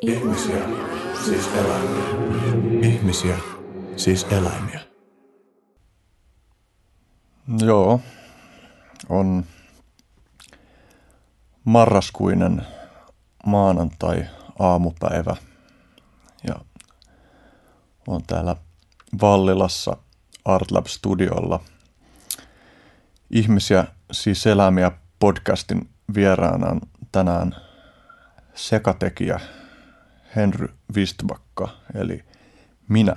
Ihmisiä, siis eläimiä. Ihmisiä, siis eläimiä. Joo, on marraskuinen maanantai aamupäivä ja on täällä Vallilassa Artlab Studiolla ihmisiä, siis eläimiä podcastin vieraana tänään sekatekijä Henry Wistbakka, eli minä.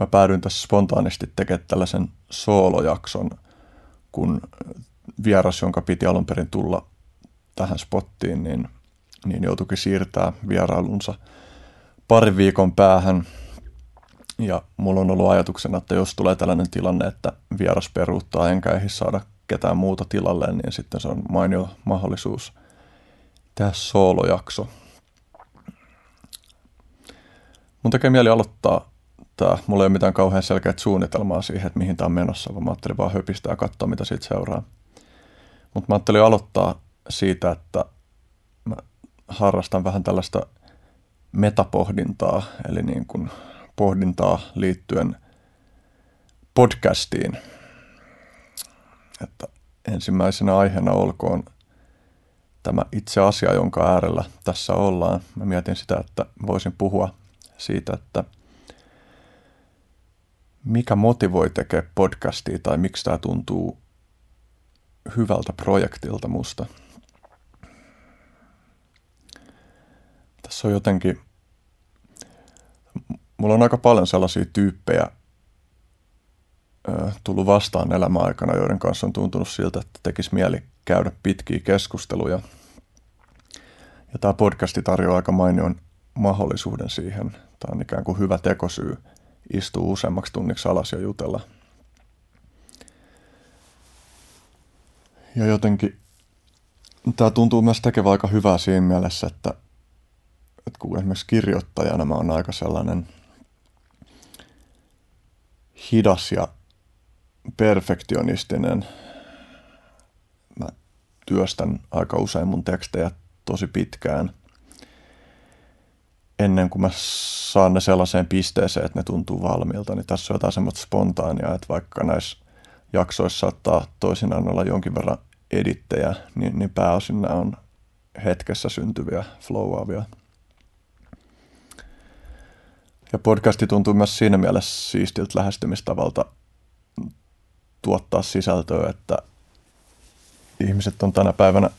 Mä päädyin tässä spontaanisti tekemään tällaisen soolojakson, kun vieras, jonka piti alun perin tulla tähän spottiin, niin, niin joutuikin siirtää vierailunsa parin viikon päähän. Ja mulla on ollut ajatuksena, että jos tulee tällainen tilanne, että vieras peruuttaa enkä ehdi saada ketään muuta tilalle, niin sitten se on mainio mahdollisuus tehdä soolojakso. Mun tekee mieli aloittaa tämä. Mulla ei ole mitään kauhean selkeät suunnitelmaa siihen, että mihin tämä on menossa, vaan mä ajattelin vaan höpistää ja katsoa, mitä siitä seuraa. Mutta mä ajattelin aloittaa siitä, että mä harrastan vähän tällaista metapohdintaa, eli niin kuin pohdintaa liittyen podcastiin. Että ensimmäisenä aiheena olkoon tämä itse asia, jonka äärellä tässä ollaan. Mä mietin sitä, että voisin puhua siitä, että mikä motivoi tekemään podcastia tai miksi tämä tuntuu hyvältä projektilta musta. Tässä on jotenkin, mulla on aika paljon sellaisia tyyppejä tullut vastaan elämäaikana, joiden kanssa on tuntunut siltä, että tekisi mieli käydä pitkiä keskusteluja. Ja tämä podcasti tarjoaa aika mainion mahdollisuuden siihen. Tämä on ikään kuin hyvä tekosyy istua useammaksi tunniksi alas ja jutella. Ja jotenkin tämä tuntuu myös tekevän aika hyvää siinä mielessä, että, että kun esimerkiksi kirjoittajana mä oon aika sellainen hidas ja perfektionistinen. Mä työstän aika usein mun tekstejä tosi pitkään ennen kuin mä saan ne sellaiseen pisteeseen, että ne tuntuu valmiilta, niin tässä on jotain semmoista spontaania, että vaikka näissä jaksoissa saattaa toisinaan olla jonkin verran edittejä, niin, niin pääosin nämä on hetkessä syntyviä, flowaavia. Ja podcasti tuntuu myös siinä mielessä siistiltä lähestymistavalta tuottaa sisältöä, että ihmiset on tänä päivänä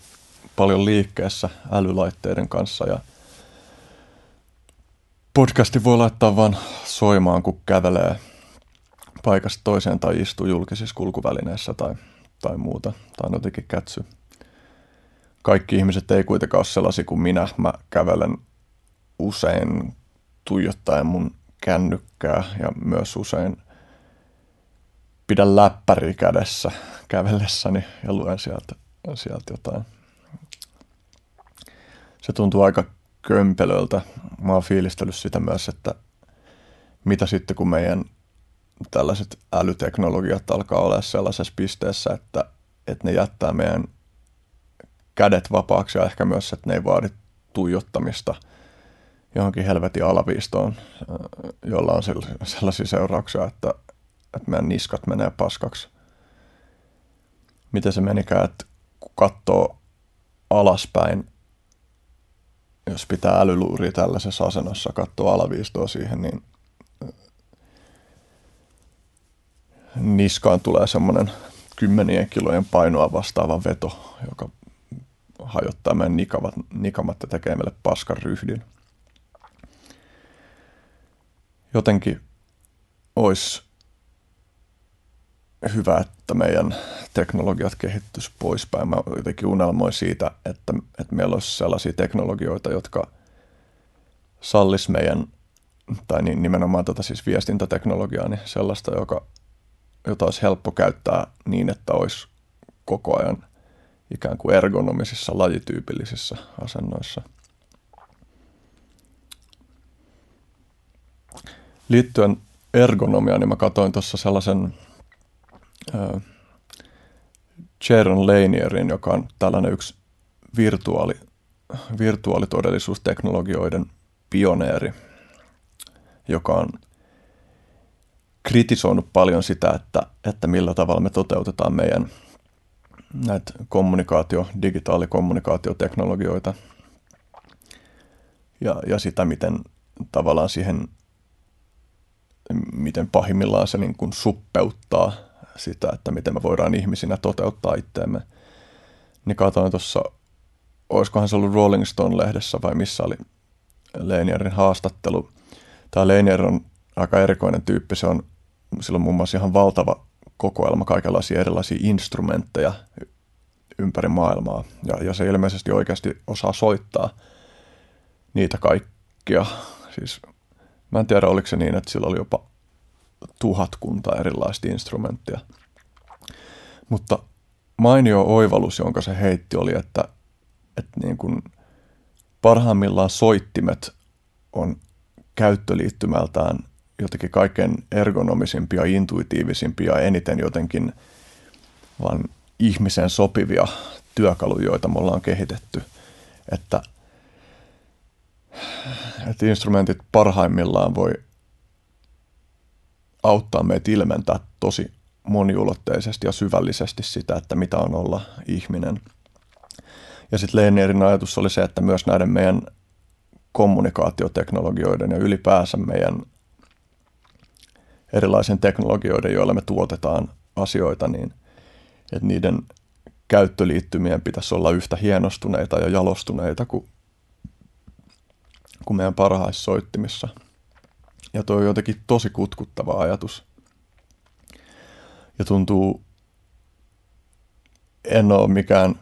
paljon liikkeessä älylaitteiden kanssa ja podcasti voi laittaa vaan soimaan, kun kävelee paikasta toiseen tai istuu julkisissa kulkuvälineissä tai, tai muuta, tai on jotenkin kätsy. Kaikki ihmiset ei kuitenkaan ole sellaisia kuin minä. Mä kävelen usein tuijottaen mun kännykkää ja myös usein pidän läppäri kädessä kävellessäni ja luen sieltä, sieltä jotain. Se tuntuu aika kömpelöltä. Mä oon fiilistellyt sitä myös, että mitä sitten kun meidän tällaiset älyteknologiat alkaa olla sellaisessa pisteessä, että, että ne jättää meidän kädet vapaaksi ja ehkä myös, että ne ei vaadi tuijottamista johonkin helvetin alaviistoon, jolla on sellaisia seurauksia, että, että meidän niskat menee paskaksi. Miten se menikään, että kun katsoo alaspäin, jos pitää älyluuria tällaisessa asennossa, katsoo alaviistoa siihen, niin niskaan tulee semmoinen kymmenien kilojen painoa vastaava veto, joka hajottaa meidän nikamat, nikamat ja tekee meille paskan ryhdin. Jotenkin olisi hyvä, että meidän teknologiat kehittyisi poispäin. Mä jotenkin unelmoin siitä, että, että meillä olisi sellaisia teknologioita, jotka sallis meidän, tai niin nimenomaan tätä siis viestintäteknologiaa, niin sellaista, joka, jota olisi helppo käyttää niin, että olisi koko ajan ikään kuin ergonomisissa, lajityypillisissä asennoissa. Liittyen ergonomiaan, niin mä katsoin tuossa sellaisen Jaron Lanierin, joka on tällainen yksi virtuaali virtuaalitodellisuusteknologioiden pioneeri, joka on kritisoinut paljon sitä, että, että millä tavalla me toteutetaan meidän näitä kommunikaatio, digitaalikommunikaatioteknologioita ja, ja sitä, miten tavallaan siihen, miten pahimmillaan se niin kuin suppeuttaa sitä, että miten me voidaan ihmisinä toteuttaa itteemme. Niin katsoin tuossa, olisikohan se ollut Rolling Stone-lehdessä vai missä oli Leinierin haastattelu. Tämä Leinier on aika erikoinen tyyppi, se on sillä on muun muassa ihan valtava kokoelma kaikenlaisia erilaisia instrumentteja ympäri maailmaa. Ja, ja se ilmeisesti oikeasti osaa soittaa niitä kaikkia. Siis, mä en tiedä, oliko se niin, että sillä oli jopa tuhatkunta erilaista instrumenttia. Mutta mainio oivallus, jonka se heitti, oli, että, että niin kuin parhaimmillaan soittimet on käyttöliittymältään jotenkin kaikkein ergonomisimpia, intuitiivisimpia ja eniten jotenkin vaan ihmisen sopivia työkaluja, joita me ollaan kehitetty. Että, että instrumentit parhaimmillaan voi auttaa meitä ilmentää tosi moniulotteisesti ja syvällisesti sitä, että mitä on olla ihminen. Ja sitten Leinierin ajatus oli se, että myös näiden meidän kommunikaatioteknologioiden ja ylipäänsä meidän erilaisen teknologioiden, joilla me tuotetaan asioita, niin että niiden käyttöliittymien pitäisi olla yhtä hienostuneita ja jalostuneita kuin, kuin meidän parhaissa soittimissa. Ja tuo on jotenkin tosi kutkuttava ajatus. Ja tuntuu, en ole mikään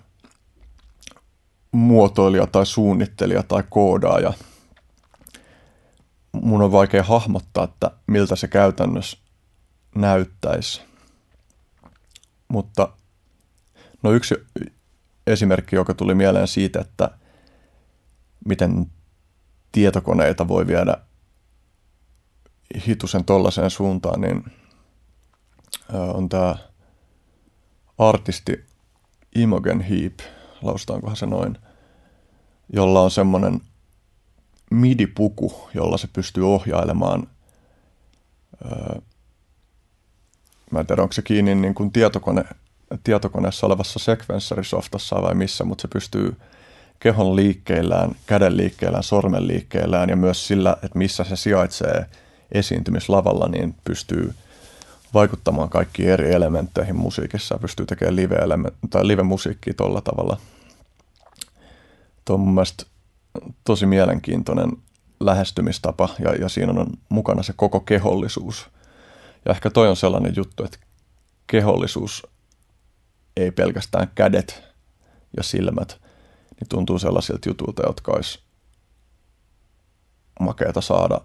muotoilija tai suunnittelija tai koodaaja – mun on vaikea hahmottaa, että miltä se käytännössä näyttäisi. Mutta no yksi esimerkki, joka tuli mieleen siitä, että miten tietokoneita voi viedä hitusen tollaiseen suuntaan, niin on tämä artisti Imogen Heap, lausutaankohan se noin, jolla on semmoinen MIDI-puku, jolla se pystyy ohjailemaan, mä en tiedä onko se kiinni niin kuin tietokone, tietokoneessa olevassa sekvenssarisoftassa vai missä, mutta se pystyy kehon liikkeillään, käden liikkeillään, sormen liikkeillään ja myös sillä, että missä se sijaitsee esiintymislavalla, niin pystyy vaikuttamaan kaikkiin eri elementteihin musiikissa pystyy tekemään live, tai live-musiikkia tuolla tavalla. Tuo on mun tosi mielenkiintoinen lähestymistapa ja, ja siinä on mukana se koko kehollisuus. Ja ehkä toi on sellainen juttu, että kehollisuus ei pelkästään kädet ja silmät, niin tuntuu sellaisilta jutulta, jotka olisi makeata saada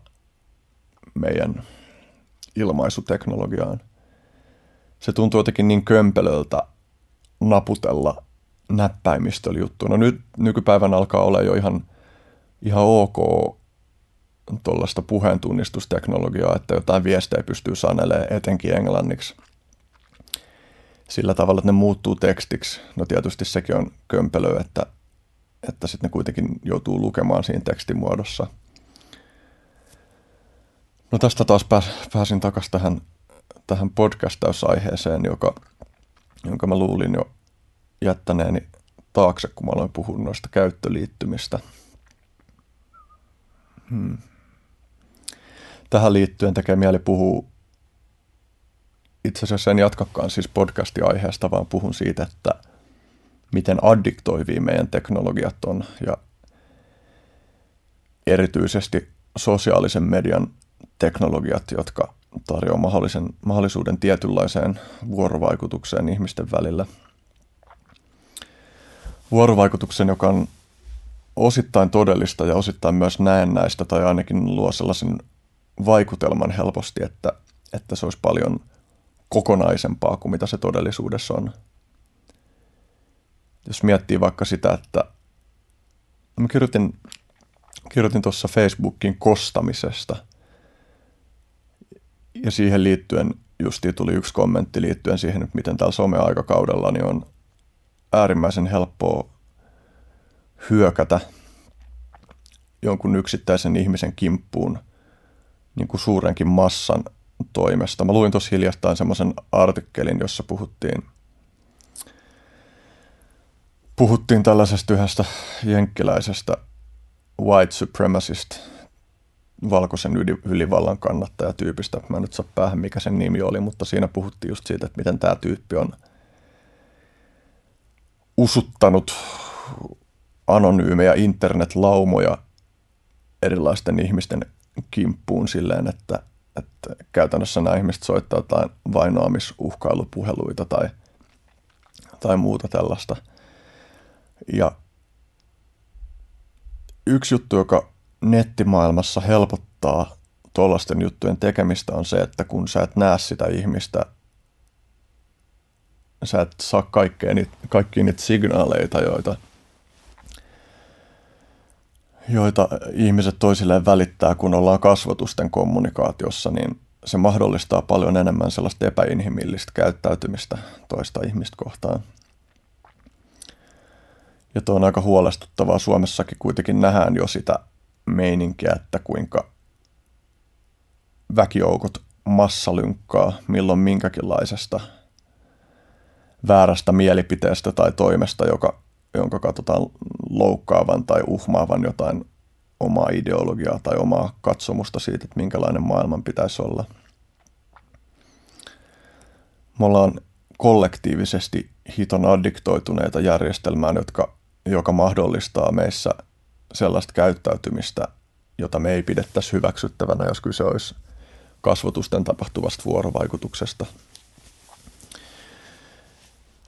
meidän ilmaisuteknologiaan. Se tuntuu jotenkin niin kömpelöltä naputella näppäimistöllä juttu. No nyt nykypäivän alkaa olla jo ihan – ihan ok tuollaista puheentunnistusteknologiaa, että jotain viestejä pystyy sanelemaan etenkin englanniksi sillä tavalla, että ne muuttuu tekstiksi. No tietysti sekin on kömpelö, että, että sitten ne kuitenkin joutuu lukemaan siinä tekstimuodossa. No tästä taas pääs, pääsin takaisin tähän, tähän podcastausaiheeseen, joka, jonka mä luulin jo jättäneeni taakse, kun mä aloin puhua noista käyttöliittymistä – Hmm. Tähän liittyen tekee mieli puhua, itse asiassa en jatkakaan siis podcasti-aiheesta, vaan puhun siitä, että miten addiktoivia meidän teknologiat on ja erityisesti sosiaalisen median teknologiat, jotka tarjoavat mahdollisen, mahdollisuuden tietynlaiseen vuorovaikutukseen ihmisten välillä. Vuorovaikutuksen, joka on osittain todellista ja osittain myös näennäistä tai ainakin luo sellaisen vaikutelman helposti, että, että se olisi paljon kokonaisempaa kuin mitä se todellisuudessa on. Jos miettii vaikka sitä, että mä kirjoitin, kirjoitin tuossa Facebookin kostamisesta ja siihen liittyen justiin tuli yksi kommentti liittyen siihen, että miten tällä someaikakaudella niin on äärimmäisen helppoa hyökätä jonkun yksittäisen ihmisen kimppuun niin kuin suurenkin massan toimesta. Mä luin tuossa hiljattain semmoisen artikkelin, jossa puhuttiin, puhuttiin tällaisesta yhdestä jenkkiläisestä white supremacist valkoisen ylivallan kannattajatyypistä. Mä en nyt saa päähän, mikä sen nimi oli, mutta siinä puhuttiin just siitä, että miten tämä tyyppi on usuttanut anonyymejä internetlaumoja erilaisten ihmisten kimppuun silleen, että, että käytännössä nämä ihmiset soittaa jotain vainoamisuhkailupuheluita tai, tai muuta tällaista. Ja yksi juttu, joka nettimaailmassa helpottaa tuollaisten juttujen tekemistä on se, että kun sä et näe sitä ihmistä, sä et saa kaikkea niitä, kaikkia niitä signaaleita, joita, joita ihmiset toisilleen välittää, kun ollaan kasvotusten kommunikaatiossa, niin se mahdollistaa paljon enemmän sellaista epäinhimillistä käyttäytymistä toista ihmistä kohtaan. Ja tuo on aika huolestuttavaa. Suomessakin kuitenkin nähdään jo sitä meininkiä, että kuinka väkijoukot massalynkkaa milloin minkäkinlaisesta väärästä mielipiteestä tai toimesta, joka, jonka katsotaan loukkaavan tai uhmaavan jotain omaa ideologiaa tai omaa katsomusta siitä, että minkälainen maailman pitäisi olla. Me ollaan kollektiivisesti hiton addiktoituneita järjestelmään, jotka, joka mahdollistaa meissä sellaista käyttäytymistä, jota me ei pidettäisi hyväksyttävänä, jos kyse olisi kasvotusten tapahtuvasta vuorovaikutuksesta.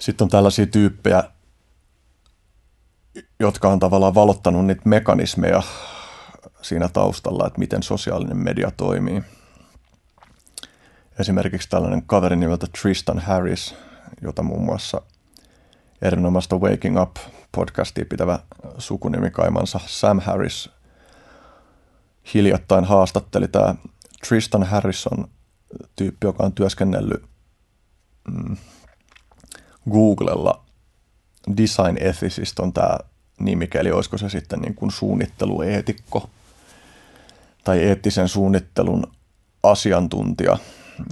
Sitten on tällaisia tyyppejä, jotka on tavallaan valottanut niitä mekanismeja siinä taustalla, että miten sosiaalinen media toimii. Esimerkiksi tällainen kaveri nimeltä Tristan Harris, jota muun muassa erinomaista Waking Up podcastia pitävä sukunimikaimansa Sam Harris hiljattain haastatteli tämä Tristan Harrison tyyppi, joka on työskennellyt mm, Googlella Design Ethicist on tämä nimike, eli olisiko se sitten niin kuin suunnittelueetikko tai eettisen suunnittelun asiantuntija.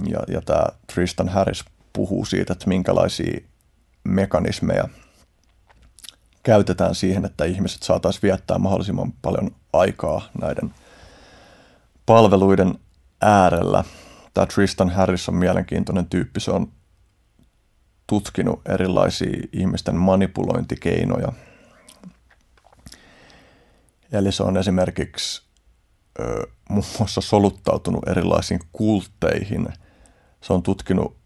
Ja, ja tämä Tristan Harris puhuu siitä, että minkälaisia mekanismeja käytetään siihen, että ihmiset saataisiin viettää mahdollisimman paljon aikaa näiden palveluiden äärellä. Tämä Tristan Harris on mielenkiintoinen tyyppi. Se on tutkinut erilaisia ihmisten manipulointikeinoja. Eli se on esimerkiksi ö, muun muassa soluttautunut erilaisiin kultteihin. Se on tutkinut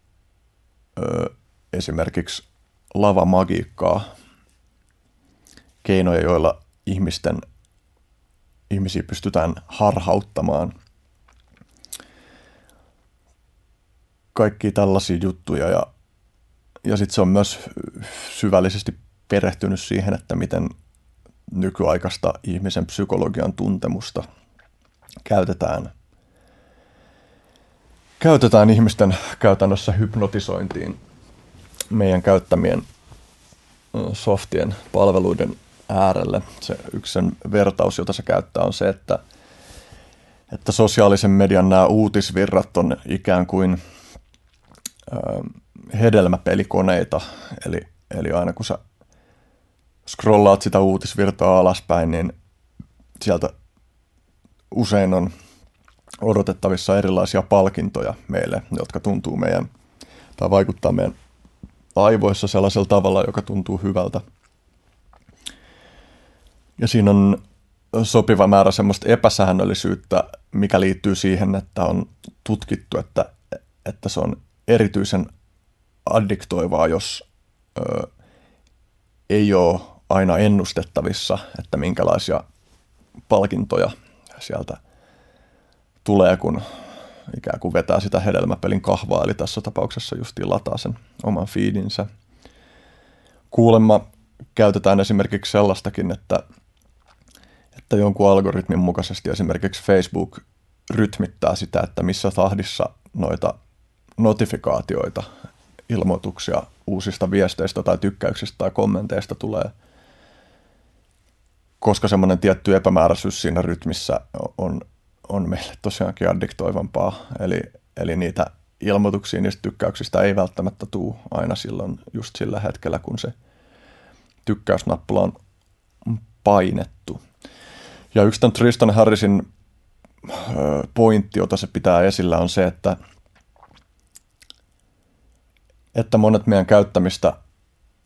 ö, esimerkiksi lavamagiikkaa, keinoja, joilla ihmisten, ihmisiä pystytään harhauttamaan. Kaikki tällaisia juttuja ja, ja sitten se on myös syvällisesti perehtynyt siihen, että miten nykyaikaista ihmisen psykologian tuntemusta käytetään, käytetään ihmisten käytännössä hypnotisointiin meidän käyttämien softien palveluiden äärelle. Se yksi sen vertaus, jota se käyttää, on se, että, että sosiaalisen median nämä uutisvirrat on ikään kuin ö, hedelmäpelikoneita. Eli, eli aina kun sä scrollaat sitä uutisvirtaa alaspäin, niin sieltä usein on odotettavissa erilaisia palkintoja meille, jotka tuntuu meidän tai vaikuttaa meidän aivoissa sellaisella tavalla, joka tuntuu hyvältä. Ja siinä on sopiva määrä semmoista epäsäännöllisyyttä, mikä liittyy siihen, että on tutkittu, että, että se on erityisen addiktoivaa, jos ö, ei ole aina ennustettavissa, että minkälaisia palkintoja sieltä tulee, kun ikään kuin vetää sitä hedelmäpelin kahvaa, eli tässä tapauksessa justiin lataa sen oman feedinsä. Kuulemma käytetään esimerkiksi sellaistakin, että, että jonkun algoritmin mukaisesti esimerkiksi Facebook rytmittää sitä, että missä tahdissa noita notifikaatioita, ilmoituksia uusista viesteistä tai tykkäyksistä tai kommenteista tulee koska semmoinen tietty epämääräisyys siinä rytmissä on, on meille tosiaankin addiktoivampaa. Eli, eli niitä ilmoituksia niistä tykkäyksistä ei välttämättä tuu aina silloin just sillä hetkellä, kun se tykkäysnappula on painettu. Ja yksi tämän Tristan Harrisin pointti, jota se pitää esillä, on se, että, että monet meidän käyttämistä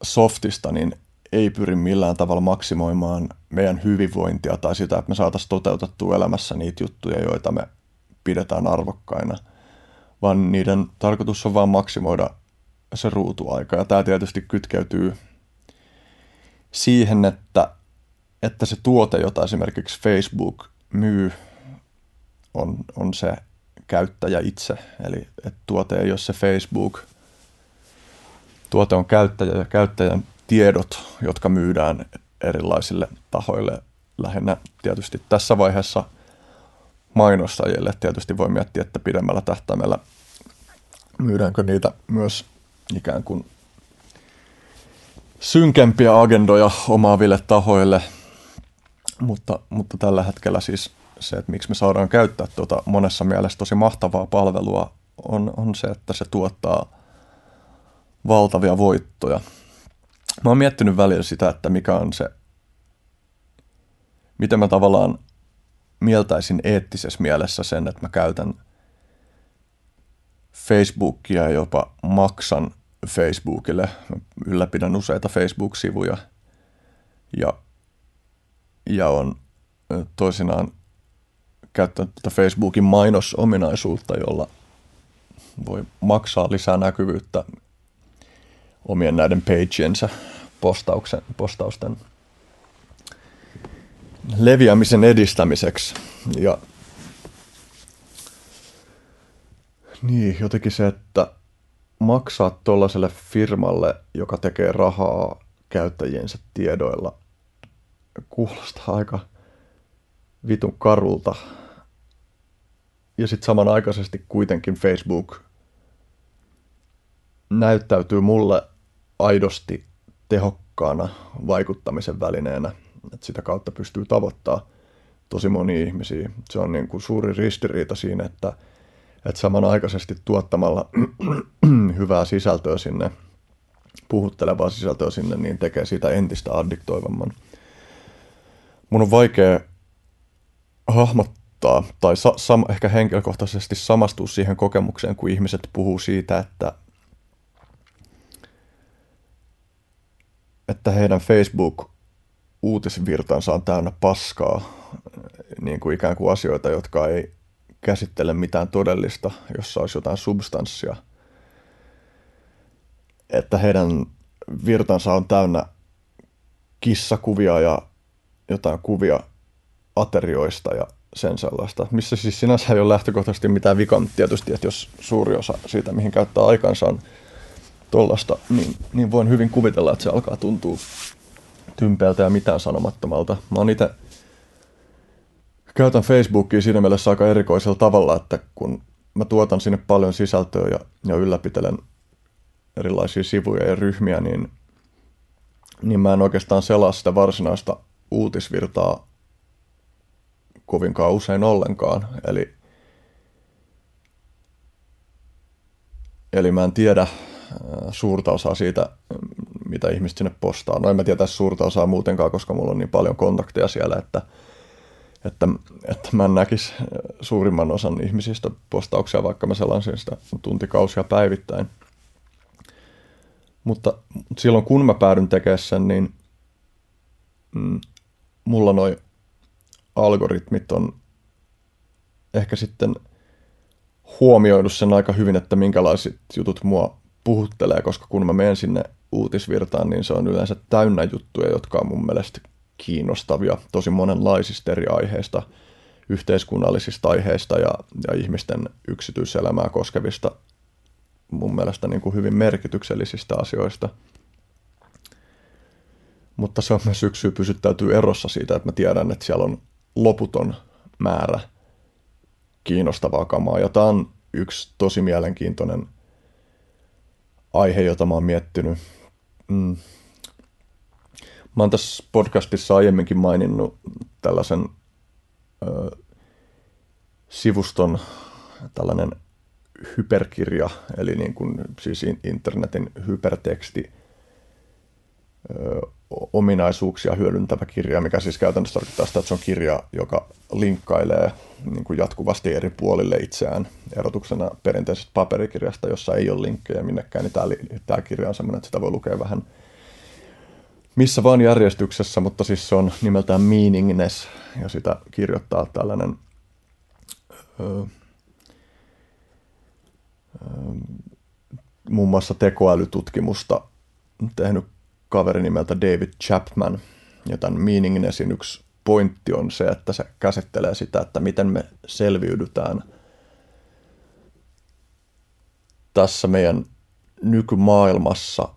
softista niin ei pyri millään tavalla maksimoimaan meidän hyvinvointia tai sitä, että me saataisiin toteutettua elämässä niitä juttuja, joita me pidetään arvokkaina, vaan niiden tarkoitus on vain maksimoida se ruutuaika. Ja tämä tietysti kytkeytyy siihen, että, että se tuote, jota esimerkiksi Facebook myy, on, on se käyttäjä itse. Eli että tuote ei ole se Facebook, tuote on käyttäjä ja käyttäjän tiedot, jotka myydään erilaisille tahoille. Lähinnä tietysti tässä vaiheessa mainostajille. Tietysti voi miettiä, että pidemmällä tähtäimellä myydäänkö niitä myös ikään kuin synkempiä agendoja omaaville tahoille, mutta, mutta tällä hetkellä siis se, että miksi me saadaan käyttää tuota monessa mielessä tosi mahtavaa palvelua, on, on se, että se tuottaa valtavia voittoja. Mä oon miettinyt välillä sitä, että mikä on se, miten mä tavallaan mieltäisin eettisessä mielessä sen, että mä käytän Facebookia ja jopa maksan Facebookille. Mä ylläpidän useita Facebook-sivuja ja, ja on toisinaan käyttänyt tätä Facebookin mainosominaisuutta, jolla voi maksaa lisää näkyvyyttä omien näiden pageensa postauksen, postausten leviämisen edistämiseksi. Ja niin, jotenkin se, että maksaa tuollaiselle firmalle, joka tekee rahaa käyttäjiensä tiedoilla, kuulostaa aika vitun karulta. Ja sitten samanaikaisesti kuitenkin Facebook näyttäytyy mulle aidosti tehokkaana vaikuttamisen välineenä, että sitä kautta pystyy tavoittaa tosi moni ihmisiä. Se on niin kuin suuri ristiriita siinä, että, että samanaikaisesti tuottamalla hyvää sisältöä sinne, puhuttelevaa sisältöä sinne, niin tekee siitä entistä addiktoivamman. Mun on vaikea hahmottaa tai sa- sam- ehkä henkilökohtaisesti samastua siihen kokemukseen, kun ihmiset puhuu siitä, että että heidän Facebook-uutisvirtansa on täynnä paskaa, niin kuin ikään kuin asioita, jotka ei käsittele mitään todellista, jossa olisi jotain substanssia. Että heidän virtansa on täynnä kissakuvia ja jotain kuvia aterioista ja sen sellaista, missä siis sinänsä ei ole lähtökohtaisesti mitään vikaa, mutta tietysti, että jos suuri osa siitä, mihin käyttää aikansa on tuollaista, niin, niin voin hyvin kuvitella, että se alkaa tuntua tympeältä ja mitään sanomattomalta. Mä oon itse käytän Facebookia siinä mielessä aika erikoisella tavalla, että kun mä tuotan sinne paljon sisältöä ja, ja ylläpitelen erilaisia sivuja ja ryhmiä, niin, niin mä en oikeastaan selaa sitä varsinaista uutisvirtaa kovinkaan usein ollenkaan. Eli, eli mä en tiedä, suurta osaa siitä, mitä ihmiset sinne postaa. No en mä tiedä suurta osaa muutenkaan, koska mulla on niin paljon kontakteja siellä, että, että, että mä en näkisi suurimman osan ihmisistä postauksia, vaikka mä sellaisin sitä tuntikausia päivittäin. Mutta silloin kun mä päädyn tekemään sen, niin mm, mulla noi algoritmit on ehkä sitten huomioinut sen aika hyvin, että minkälaiset jutut mua puhuttelee, koska kun mä menen sinne uutisvirtaan, niin se on yleensä täynnä juttuja, jotka on mun mielestä kiinnostavia tosi monenlaisista eri aiheista, yhteiskunnallisista aiheista ja, ja ihmisten yksityiselämää koskevista mun mielestä niin kuin hyvin merkityksellisistä asioista. Mutta se on myös syksy pysyttäytyy erossa siitä, että mä tiedän, että siellä on loputon määrä kiinnostavaa kamaa. Ja tämä on yksi tosi mielenkiintoinen aihe, jota mä oon miettinyt. Mm. Mä oon tässä podcastissa aiemminkin maininnut tällaisen ö, sivuston tällainen hyperkirja, eli niin kuin, siis internetin hyperteksti, ö, ominaisuuksia hyödyntävä kirja, mikä siis käytännössä tarkoittaa sitä, että se on kirja, joka linkkailee niin kuin jatkuvasti eri puolille itseään. Erotuksena perinteisestä paperikirjasta, jossa ei ole linkkejä minnekään, niin tämä, tämä kirja on sellainen, että sitä voi lukea vähän missä vaan järjestyksessä, mutta siis se on nimeltään Meaningness, ja sitä kirjoittaa tällainen öö, öö, muun muassa tekoälytutkimusta tehnyt kaveri nimeltä David Chapman. Ja tämän Meaningnessin yksi pointti on se, että se käsittelee sitä, että miten me selviydytään tässä meidän nykymaailmassa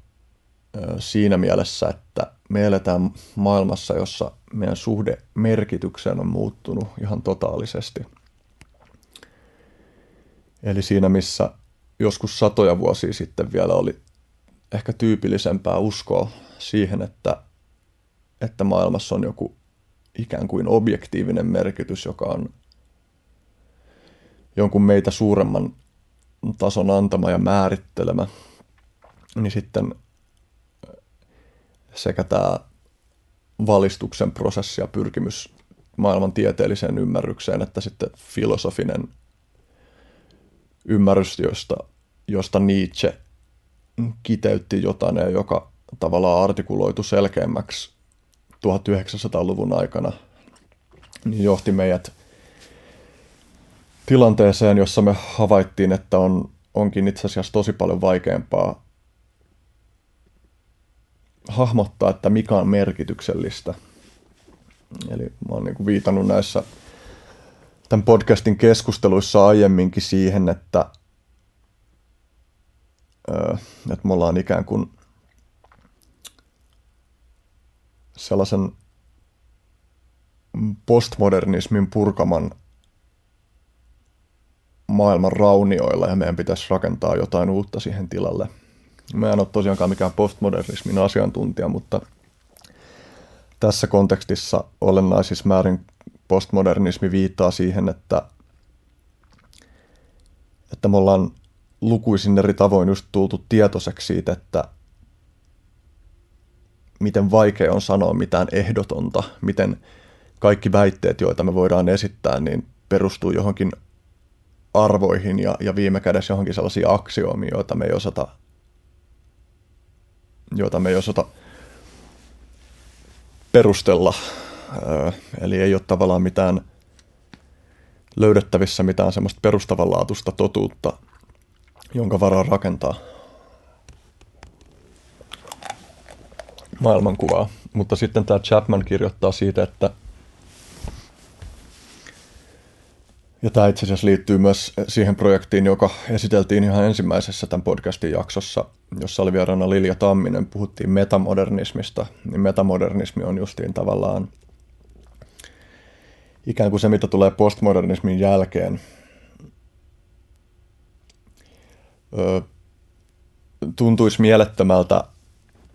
siinä mielessä, että me eletään maailmassa, jossa meidän suhde merkitykseen on muuttunut ihan totaalisesti. Eli siinä, missä joskus satoja vuosia sitten vielä oli ehkä tyypillisempää uskoa siihen, että, että maailmassa on joku ikään kuin objektiivinen merkitys, joka on jonkun meitä suuremman tason antama ja määrittelemä, niin sitten sekä tämä valistuksen prosessi ja pyrkimys maailman tieteelliseen ymmärrykseen, että sitten filosofinen ymmärrys, josta, josta Nietzsche kiteytti jotain, joka tavallaan artikuloitu selkeämmäksi 1900-luvun aikana, niin johti meidät tilanteeseen, jossa me havaittiin, että on, onkin itse asiassa tosi paljon vaikeampaa hahmottaa, että mikä on merkityksellistä. Eli mä oon niin viitannut näissä tämän podcastin keskusteluissa aiemminkin siihen, että, että me ollaan ikään kuin sellaisen postmodernismin purkaman maailman raunioilla ja meidän pitäisi rakentaa jotain uutta siihen tilalle. Mä en ole tosiaankaan mikään postmodernismin asiantuntija, mutta tässä kontekstissa olennaisissa määrin postmodernismi viittaa siihen, että, että me ollaan lukuisin eri tavoin just tultu tietoiseksi siitä, että miten vaikea on sanoa mitään ehdotonta, miten kaikki väitteet, joita me voidaan esittää, niin perustuu johonkin arvoihin ja, ja viime kädessä johonkin sellaisia aksioomia, joita me ei osata, joita me ei osata perustella. Eli ei ole tavallaan mitään löydettävissä mitään semmoista perustavanlaatuista totuutta, jonka varaan rakentaa. maailmankuvaa. Mutta sitten tämä Chapman kirjoittaa siitä, että ja tämä itse asiassa liittyy myös siihen projektiin, joka esiteltiin ihan ensimmäisessä tämän podcastin jaksossa, jossa oli vieraana Lilja Tamminen, puhuttiin metamodernismista. Niin metamodernismi on justiin tavallaan ikään kuin se, mitä tulee postmodernismin jälkeen. Tuntuisi mielettömältä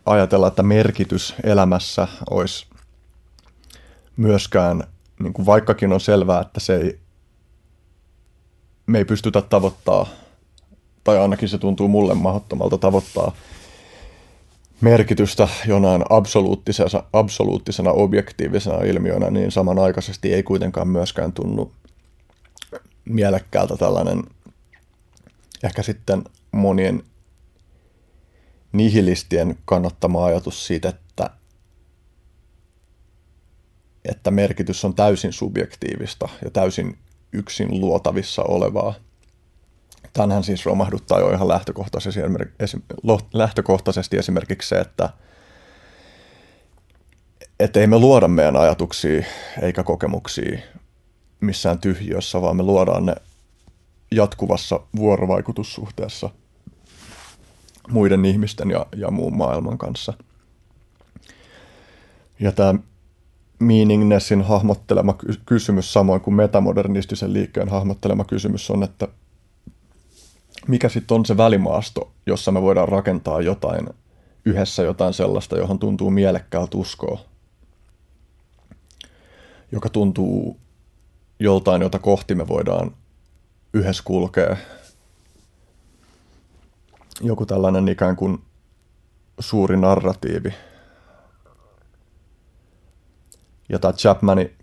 ajatella, että merkitys elämässä olisi myöskään, niin kuin vaikkakin on selvää, että se ei, me ei pystytä tavoittaa, tai ainakin se tuntuu mulle mahdottomalta tavoittaa merkitystä jonain absoluuttisena, absoluuttisena objektiivisena ilmiönä, niin samanaikaisesti ei kuitenkaan myöskään tunnu mielekkäältä tällainen ehkä sitten monien nihilistien kannattama ajatus siitä, että, että merkitys on täysin subjektiivista ja täysin yksin luotavissa olevaa. Tänhän siis romahduttaa jo ihan lähtökohtaisesti, lähtökohtaisesti esimerkiksi se, että, että ei me luoda meidän ajatuksia eikä kokemuksia missään tyhjössä, vaan me luodaan ne jatkuvassa vuorovaikutussuhteessa – muiden ihmisten ja, ja muun maailman kanssa. Ja tämä meaningnessin hahmottelema kysymys, samoin kuin metamodernistisen liikkeen hahmottelema kysymys on, että mikä sitten on se välimaasto, jossa me voidaan rakentaa jotain yhdessä jotain sellaista, johon tuntuu mielekkäältä uskoa, joka tuntuu joltain, jota kohti me voidaan yhdessä kulkea. Joku tällainen ikään kuin suuri narratiivi. Ja tämä Chapmani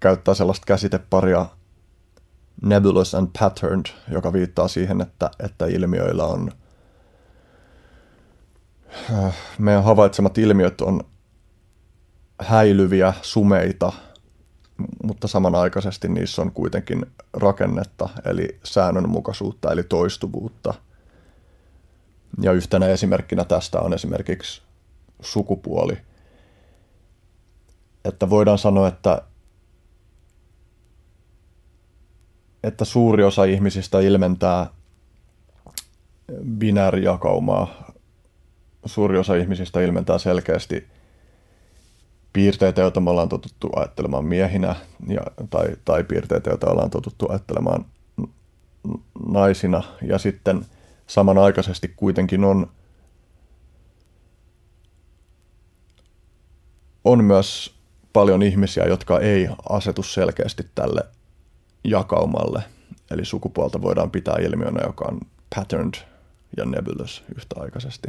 käyttää sellaista käsiteparia nebulous and patterned, joka viittaa siihen, että, että ilmiöillä on äh, meidän havaitsemat ilmiöt on häilyviä, sumeita, mutta samanaikaisesti niissä on kuitenkin rakennetta, eli säännönmukaisuutta, eli toistuvuutta. Ja yhtenä esimerkkinä tästä on esimerkiksi sukupuoli. Että voidaan sanoa, että että suuri osa ihmisistä ilmentää binäärijakaumaa. Suuri osa ihmisistä ilmentää selkeästi piirteitä, joita me ollaan totuttu ajattelemaan miehinä, ja, tai, tai piirteitä, joita ollaan totuttu ajattelemaan naisina. Ja sitten samanaikaisesti kuitenkin on, on myös paljon ihmisiä, jotka ei asetu selkeästi tälle jakaumalle. Eli sukupuolta voidaan pitää ilmiönä, joka on patterned ja nebulous yhtäaikaisesti.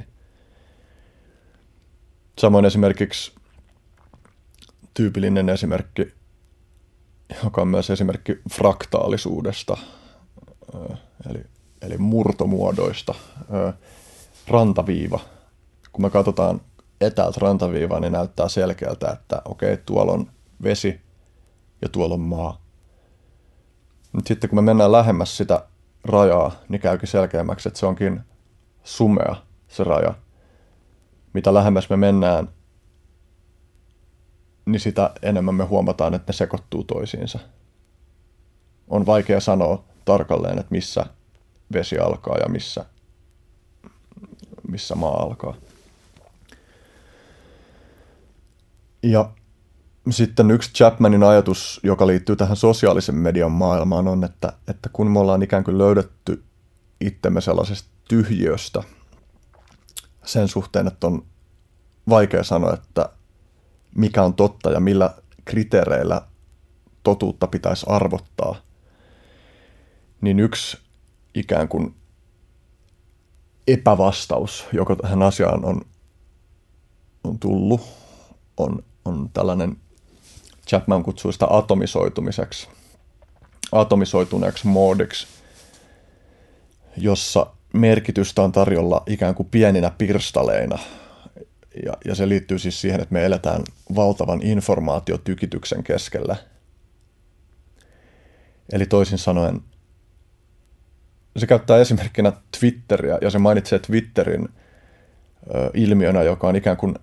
Samoin esimerkiksi tyypillinen esimerkki, joka on myös esimerkki fraktaalisuudesta, eli, eli murtomuodoista. Rantaviiva. Kun me katsotaan etäältä rantaviivaa, niin näyttää selkeältä, että okei, tuolla on vesi ja tuolla on maa. Mutta sitten kun me mennään lähemmäs sitä rajaa, niin käykin selkeämmäksi, että se onkin sumea se raja. Mitä lähemmäs me mennään, niin sitä enemmän me huomataan, että ne sekoittuu toisiinsa. On vaikea sanoa tarkalleen, että missä vesi alkaa ja missä, missä maa alkaa. Ja sitten yksi Chapmanin ajatus, joka liittyy tähän sosiaalisen median maailmaan, on, että, että kun me ollaan ikään kuin löydetty itsemme sellaisesta tyhjiöstä sen suhteen, että on vaikea sanoa, että mikä on totta ja millä kriteereillä totuutta pitäisi arvottaa, niin yksi ikään kuin epävastaus, joka tähän asiaan on, on tullut, on, on tällainen Chapman kutsui sitä atomisoitumiseksi, atomisoituneeksi moodiksi, jossa merkitystä on tarjolla ikään kuin pieninä pirstaleina. Ja, ja se liittyy siis siihen, että me eletään valtavan informaatiotykityksen keskellä. Eli toisin sanoen, se käyttää esimerkkinä Twitteriä ja se mainitsee Twitterin ö, ilmiönä, joka on ikään kuin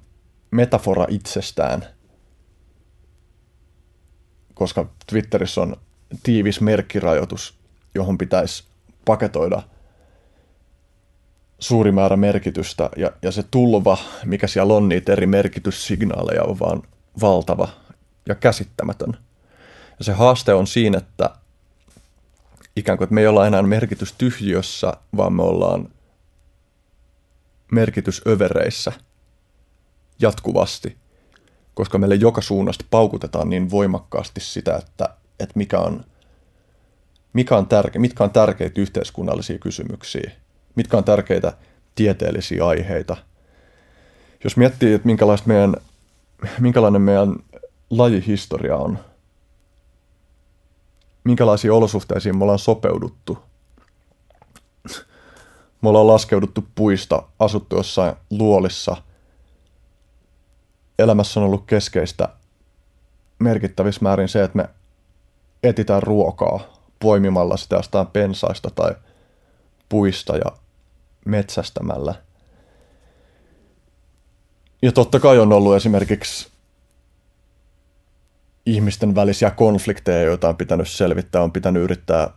metafora itsestään – koska Twitterissä on tiivis merkkirajoitus, johon pitäisi paketoida suuri määrä merkitystä, ja, ja se tulva, mikä siellä on, niitä eri merkityssignaaleja on vaan valtava ja käsittämätön. Ja se haaste on siinä, että ikään kuin, että me ei olla enää merkitystyhjiössä, vaan me ollaan merkitysövereissä jatkuvasti koska meille joka suunnasta paukutetaan niin voimakkaasti sitä, että, että mikä on, mikä on tärke, mitkä on tärkeitä yhteiskunnallisia kysymyksiä, mitkä on tärkeitä tieteellisiä aiheita. Jos miettii, että minkälaista meidän, minkälainen meidän lajihistoria on, minkälaisiin olosuhteisiin me ollaan sopeuduttu. Me ollaan laskeuduttu puista, asuttu jossain luolissa – elämässä on ollut keskeistä merkittävissä määrin se, että me etitään ruokaa poimimalla sitä jostain pensaista tai puista ja metsästämällä. Ja totta kai on ollut esimerkiksi ihmisten välisiä konflikteja, joita on pitänyt selvittää, on pitänyt yrittää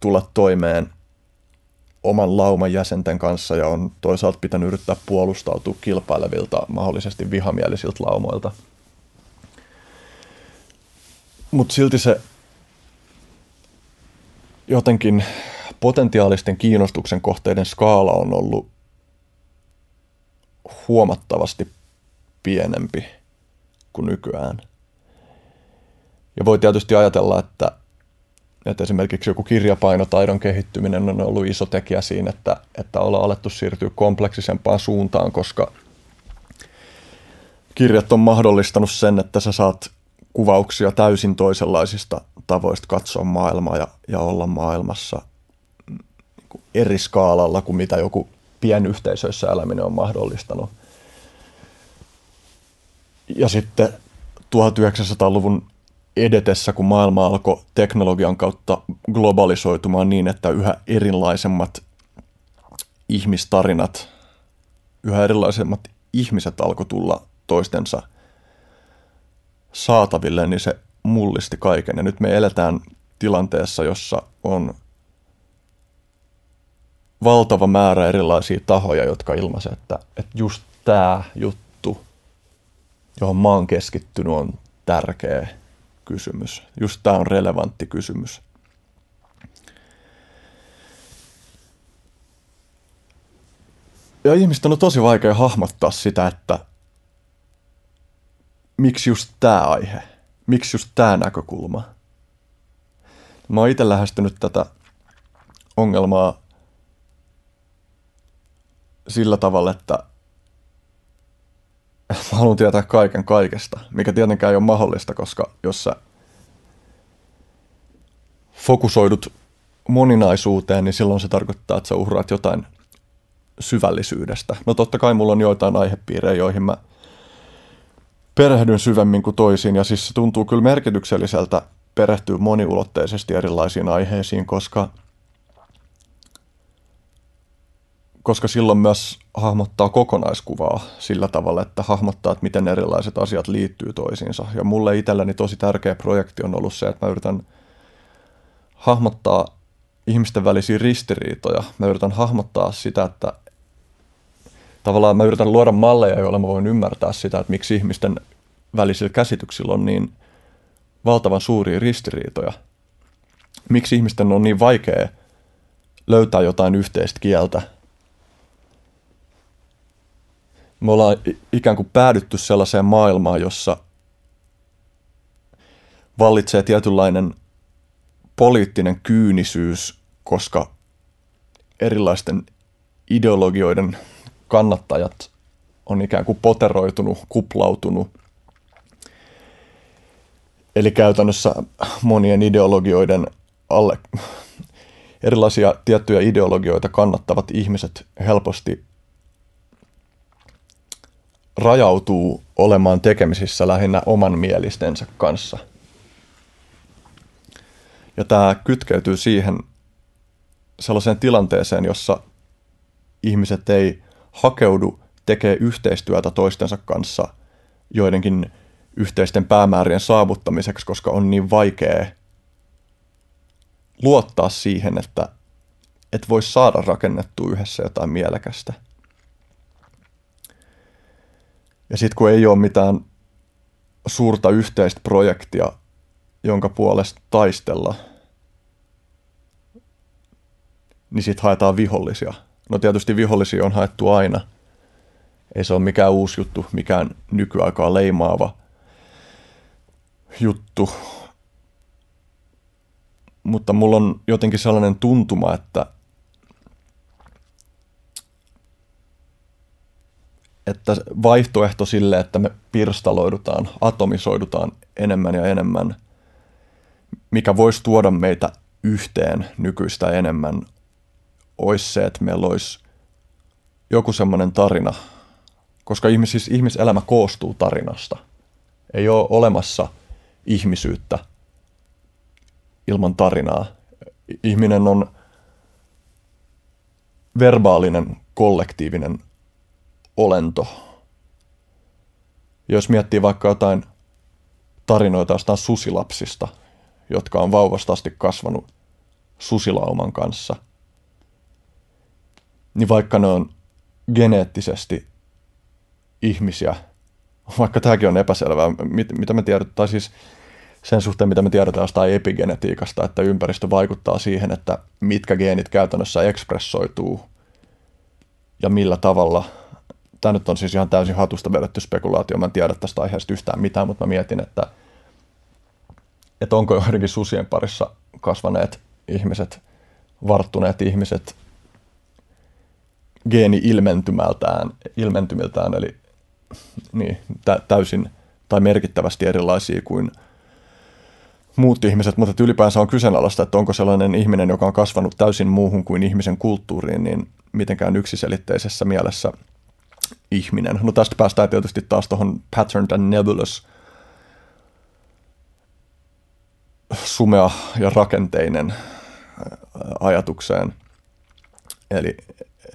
tulla toimeen oman lauman jäsenten kanssa ja on toisaalta pitänyt yrittää puolustautua kilpailevilta, mahdollisesti vihamielisiltä laumoilta. Mutta silti se jotenkin potentiaalisten kiinnostuksen kohteiden skaala on ollut huomattavasti pienempi kuin nykyään. Ja voi tietysti ajatella, että, että esimerkiksi joku kirjapainotaidon kehittyminen on ollut iso tekijä siinä, että, että ollaan alettu siirtyä kompleksisempaan suuntaan, koska kirjat on mahdollistanut sen, että sä saat kuvauksia täysin toisenlaisista tavoista katsoa maailmaa ja, ja olla maailmassa eri skaalalla kuin mitä joku pienyhteisöissä eläminen on mahdollistanut. Ja sitten 1900-luvun edetessä, kun maailma alkoi teknologian kautta globalisoitumaan niin, että yhä erilaisemmat ihmistarinat, yhä erilaisemmat ihmiset alkoi tulla toistensa saataville, niin se mullisti kaiken. Ja nyt me eletään tilanteessa, jossa on valtava määrä erilaisia tahoja, jotka ilmaisevat, että, että just tämä juttu, johon mä oon keskittynyt, on tärkeä kysymys. Just tämä on relevantti kysymys. Ja ihmisten on tosi vaikea hahmottaa sitä, että miksi just tämä aihe, miksi just tämä näkökulma. Mä oon itse lähestynyt tätä ongelmaa sillä tavalla, että mä haluan tietää kaiken kaikesta, mikä tietenkään ei ole mahdollista, koska jos sä fokusoidut moninaisuuteen, niin silloin se tarkoittaa, että sä uhraat jotain syvällisyydestä. No totta kai mulla on joitain aihepiirejä, joihin mä perehdyn syvemmin kuin toisiin, ja siis se tuntuu kyllä merkitykselliseltä perehtyä moniulotteisesti erilaisiin aiheisiin, koska – koska silloin myös hahmottaa kokonaiskuvaa sillä tavalla, että hahmottaa, että miten erilaiset asiat liittyy toisiinsa. Ja mulle itselläni tosi tärkeä projekti on ollut se, että mä yritän hahmottaa ihmisten välisiä ristiriitoja. Mä yritän hahmottaa sitä, että tavallaan mä yritän luoda malleja, joilla mä voin ymmärtää sitä, että miksi ihmisten välisillä käsityksillä on niin valtavan suuria ristiriitoja. Miksi ihmisten on niin vaikea löytää jotain yhteistä kieltä – me ollaan ikään kuin päädytty sellaiseen maailmaan, jossa vallitsee tietynlainen poliittinen kyynisyys, koska erilaisten ideologioiden kannattajat on ikään kuin poteroitunut, kuplautunut. Eli käytännössä monien ideologioiden alle erilaisia tiettyjä ideologioita kannattavat ihmiset helposti rajautuu olemaan tekemisissä lähinnä oman mielistensä kanssa. Ja tämä kytkeytyy siihen sellaiseen tilanteeseen, jossa ihmiset ei hakeudu tekee yhteistyötä toistensa kanssa joidenkin yhteisten päämäärien saavuttamiseksi, koska on niin vaikea luottaa siihen, että et voi saada rakennettua yhdessä jotain mielekästä – ja sitten kun ei ole mitään suurta yhteistä projektia, jonka puolesta taistella, niin sitten haetaan vihollisia. No tietysti vihollisia on haettu aina. Ei se ole mikään uusi juttu, mikään nykyaikaa leimaava juttu. Mutta mulla on jotenkin sellainen tuntuma, että että vaihtoehto sille, että me pirstaloidutaan, atomisoidutaan enemmän ja enemmän, mikä voisi tuoda meitä yhteen nykyistä enemmän, olisi se, että meillä olisi joku semmoinen tarina, koska ihmis, siis ihmiselämä koostuu tarinasta. Ei ole olemassa ihmisyyttä ilman tarinaa. Ihminen on verbaalinen, kollektiivinen olento. Jos miettii vaikka jotain tarinoita jostain susilapsista, jotka on vauvasta asti kasvanut susilauman kanssa, niin vaikka ne on geneettisesti ihmisiä, vaikka tämäkin on epäselvää, mit, mitä me tiedetään, tai siis sen suhteen, mitä me tiedetään jostain epigenetiikasta, että ympäristö vaikuttaa siihen, että mitkä geenit käytännössä ekspressoituu ja millä tavalla – tämä nyt on siis ihan täysin hatusta vedetty spekulaatio, mä en tiedä tästä aiheesta yhtään mitään, mutta mä mietin, että, että onko joidenkin susien parissa kasvaneet ihmiset, varttuneet ihmiset geeni-ilmentymältään, ilmentymiltään, eli niin, tä, täysin tai merkittävästi erilaisia kuin muut ihmiset, mutta ylipäänsä on kyseenalaista, että onko sellainen ihminen, joka on kasvanut täysin muuhun kuin ihmisen kulttuuriin, niin mitenkään yksiselitteisessä mielessä ihminen. No tästä päästään tietysti taas tuohon patterned and nebulous sumea ja rakenteinen ajatukseen. Eli,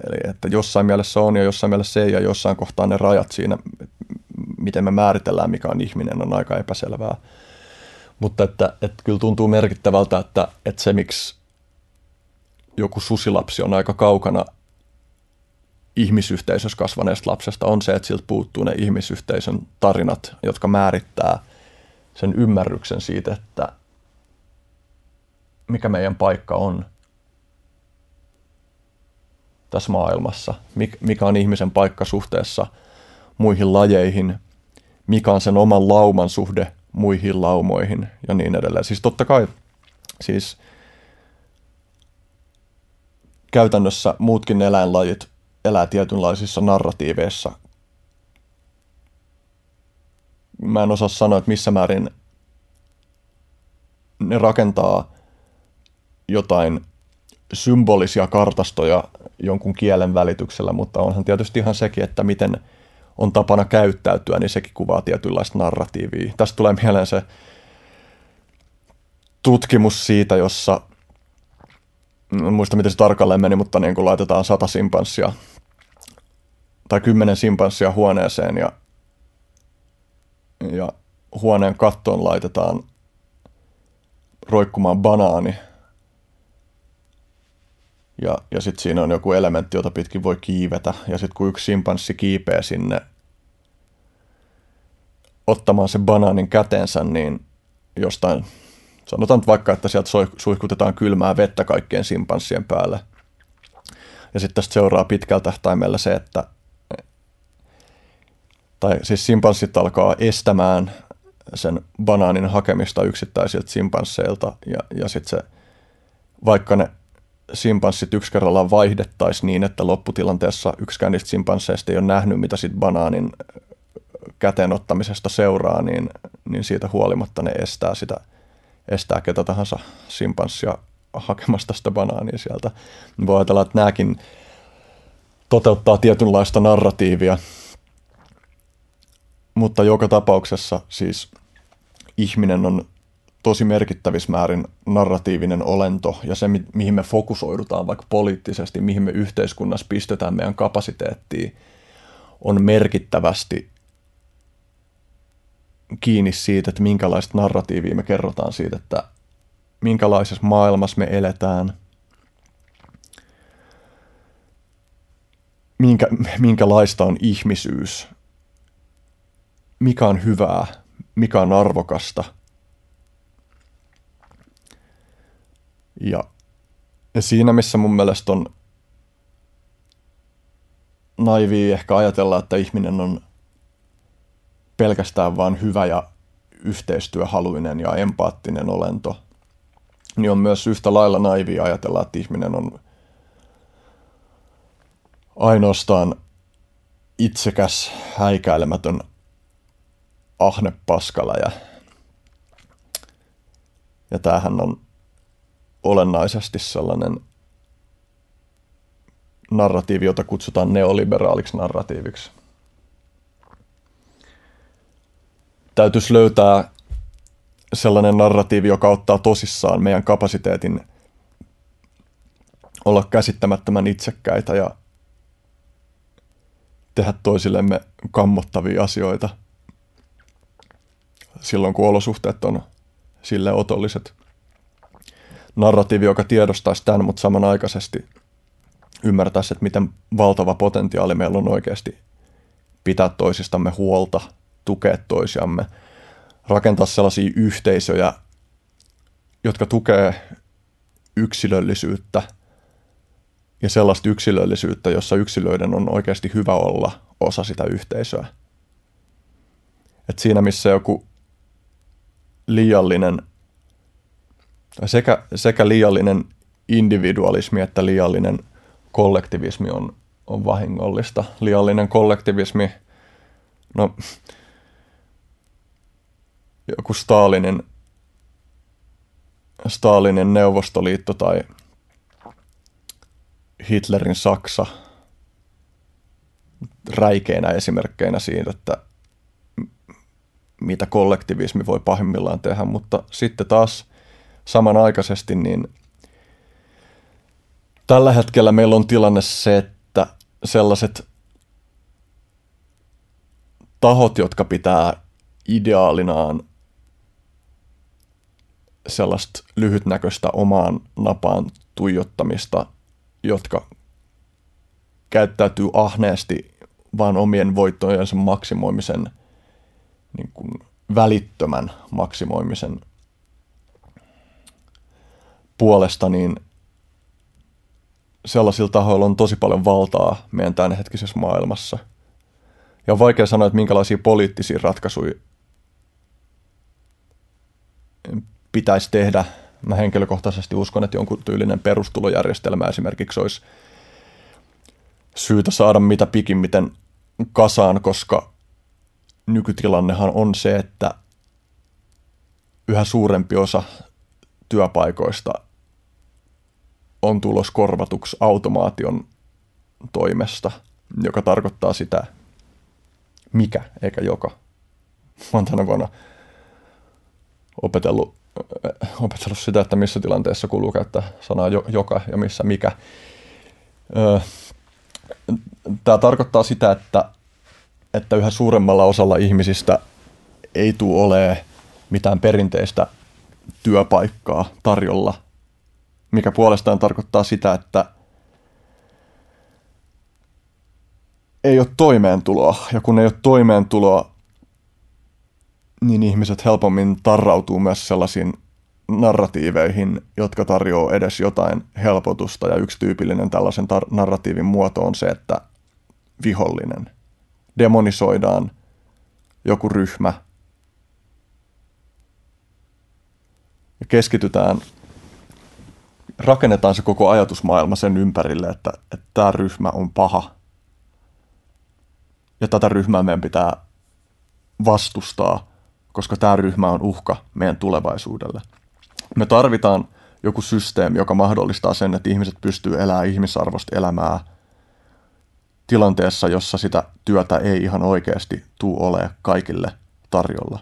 eli että jossain mielessä on ja jossain mielessä ei ja jossain kohtaa ne rajat siinä, miten me määritellään, mikä on ihminen, on aika epäselvää. Mutta että, että kyllä tuntuu merkittävältä, että, että se miksi joku susilapsi on aika kaukana ihmisyhteisössä kasvaneesta lapsesta on se, että siltä puuttuu ne ihmisyhteisön tarinat, jotka määrittää sen ymmärryksen siitä, että mikä meidän paikka on tässä maailmassa, mikä on ihmisen paikka suhteessa muihin lajeihin, mikä on sen oman lauman suhde muihin laumoihin ja niin edelleen. Siis totta kai siis käytännössä muutkin eläinlajit elää tietynlaisissa narratiiveissa. Mä en osaa sanoa, että missä määrin ne rakentaa jotain symbolisia kartastoja jonkun kielen välityksellä, mutta onhan tietysti ihan sekin, että miten on tapana käyttäytyä, niin sekin kuvaa tietynlaista narratiivia. Tästä tulee mieleen se tutkimus siitä, jossa en muista miten se tarkalleen meni, mutta niin kun laitetaan sata simpanssia tai kymmenen simpanssia huoneeseen ja, ja huoneen kattoon laitetaan roikkumaan banaani. Ja, ja sitten siinä on joku elementti, jota pitkin voi kiivetä. Ja sitten kun yksi simpanssi kiipee sinne ottamaan sen banaanin käteensä, niin jostain, sanotaan nyt vaikka, että sieltä suihkutetaan kylmää vettä kaikkien simpanssien päälle. Ja sitten tästä seuraa pitkällä tähtäimellä se, että tai siis simpanssit alkaa estämään sen banaanin hakemista yksittäisiltä simpansseilta ja, ja sitten se, vaikka ne simpanssit yksi kerrallaan vaihdettaisiin niin, että lopputilanteessa yksikään niistä simpansseista ei ole nähnyt, mitä sitten banaanin käteen ottamisesta seuraa, niin, niin siitä huolimatta ne estää sitä, estää ketä tahansa simpanssia hakemasta sitä banaania sieltä. Voi ajatella, että nämäkin toteuttaa tietynlaista narratiivia, mutta joka tapauksessa siis ihminen on tosi merkittävissä määrin narratiivinen olento ja se, mihin me fokusoidutaan vaikka poliittisesti, mihin me yhteiskunnassa pistetään meidän kapasiteettia, on merkittävästi kiinni siitä, että minkälaista narratiivia me kerrotaan siitä, että minkälaisessa maailmassa me eletään, minkä, minkälaista on ihmisyys, mikä on hyvää, mikä on arvokasta. Ja, ja siinä, missä mun mielestä on naivi ehkä ajatella, että ihminen on pelkästään vain hyvä ja yhteistyöhaluinen ja empaattinen olento, niin on myös yhtä lailla naivi ajatella, että ihminen on ainoastaan itsekäs, häikäilemätön ahne paskala ja, ja tämähän on olennaisesti sellainen narratiivi, jota kutsutaan neoliberaaliksi narratiiviksi. Täytyisi löytää sellainen narratiivi, joka ottaa tosissaan meidän kapasiteetin olla käsittämättömän itsekkäitä ja tehdä toisillemme kammottavia asioita – silloin, kun olosuhteet on sille otolliset. Narratiivi, joka tiedostaisi tämän, mutta samanaikaisesti ymmärtäisi, että miten valtava potentiaali meillä on oikeasti pitää toisistamme huolta, tukea toisiamme, rakentaa sellaisia yhteisöjä, jotka tukee yksilöllisyyttä ja sellaista yksilöllisyyttä, jossa yksilöiden on oikeasti hyvä olla osa sitä yhteisöä. Et siinä missä joku liiallinen, sekä, sekä liiallinen individualismi että liiallinen kollektivismi on, on vahingollista. Liiallinen kollektivismi, no joku Stalinin, Stalinin Neuvostoliitto tai Hitlerin Saksa räikeinä esimerkkeinä siitä, että mitä kollektivismi voi pahimmillaan tehdä, mutta sitten taas samanaikaisesti niin tällä hetkellä meillä on tilanne se, että sellaiset tahot, jotka pitää ideaalinaan sellaista lyhytnäköistä omaan napaan tuijottamista, jotka käyttäytyy ahneesti vaan omien voittojensa maksimoimisen, niin kuin välittömän maksimoimisen puolesta, niin sellaisilla tahoilla on tosi paljon valtaa meidän tämänhetkisessä maailmassa. Ja on vaikea sanoa, että minkälaisia poliittisia ratkaisuja pitäisi tehdä. Mä henkilökohtaisesti uskon, että jonkun tyylinen perustulojärjestelmä esimerkiksi olisi syytä saada mitä pikimmiten kasaan, koska nykytilannehan on se, että yhä suurempi osa työpaikoista on tulos korvatuksi automaation toimesta, joka tarkoittaa sitä, mikä eikä joka. Mä oon tänä vuonna opetellut, opetellut sitä, että missä tilanteessa kuuluu käyttää sanaa joka ja missä mikä. Tämä tarkoittaa sitä, että, että yhä suuremmalla osalla ihmisistä ei tule olemaan mitään perinteistä työpaikkaa tarjolla, mikä puolestaan tarkoittaa sitä, että ei ole toimeentuloa. Ja kun ei ole toimeentuloa, niin ihmiset helpommin tarrautuu myös sellaisiin narratiiveihin, jotka tarjoaa edes jotain helpotusta. Ja yksi tyypillinen tällaisen tar- narratiivin muoto on se, että vihollinen. Demonisoidaan joku ryhmä ja keskitytään, rakennetaan se koko ajatusmaailma sen ympärille, että, että tämä ryhmä on paha. Ja tätä ryhmää meidän pitää vastustaa, koska tämä ryhmä on uhka meidän tulevaisuudelle. Me tarvitaan joku systeemi, joka mahdollistaa sen, että ihmiset pystyy elämään ihmisarvosta elämää tilanteessa, jossa sitä työtä ei ihan oikeasti tuu ole kaikille tarjolla.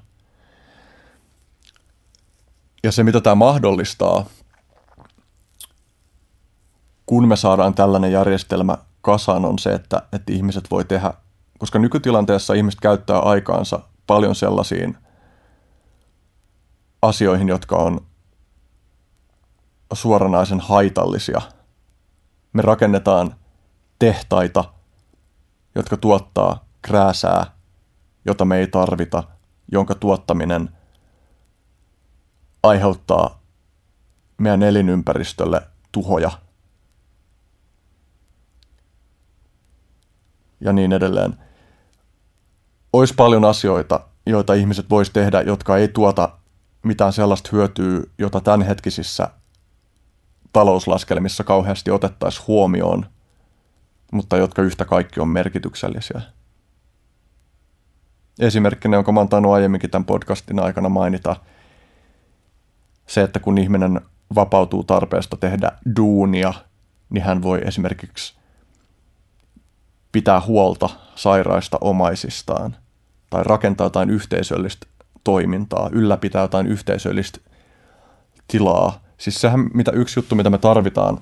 Ja se, mitä tämä mahdollistaa, kun me saadaan tällainen järjestelmä kasaan, on se, että, että ihmiset voi tehdä, koska nykytilanteessa ihmiset käyttää aikaansa paljon sellaisiin asioihin, jotka on suoranaisen haitallisia. Me rakennetaan tehtaita, jotka tuottaa krääsää, jota me ei tarvita, jonka tuottaminen aiheuttaa meidän elinympäristölle tuhoja ja niin edelleen. Olisi paljon asioita, joita ihmiset vois tehdä, jotka ei tuota mitään sellaista hyötyä, jota tämänhetkisissä talouslaskelmissa kauheasti otettaisiin huomioon, mutta jotka yhtä kaikki on merkityksellisiä. Esimerkkinä, jonka mä oon tainnut aiemminkin tämän podcastin aikana mainita, se, että kun ihminen vapautuu tarpeesta tehdä duunia, niin hän voi esimerkiksi pitää huolta sairaista omaisistaan tai rakentaa jotain yhteisöllistä toimintaa, ylläpitää jotain yhteisöllistä tilaa. Siis sehän, mitä yksi juttu, mitä me tarvitaan,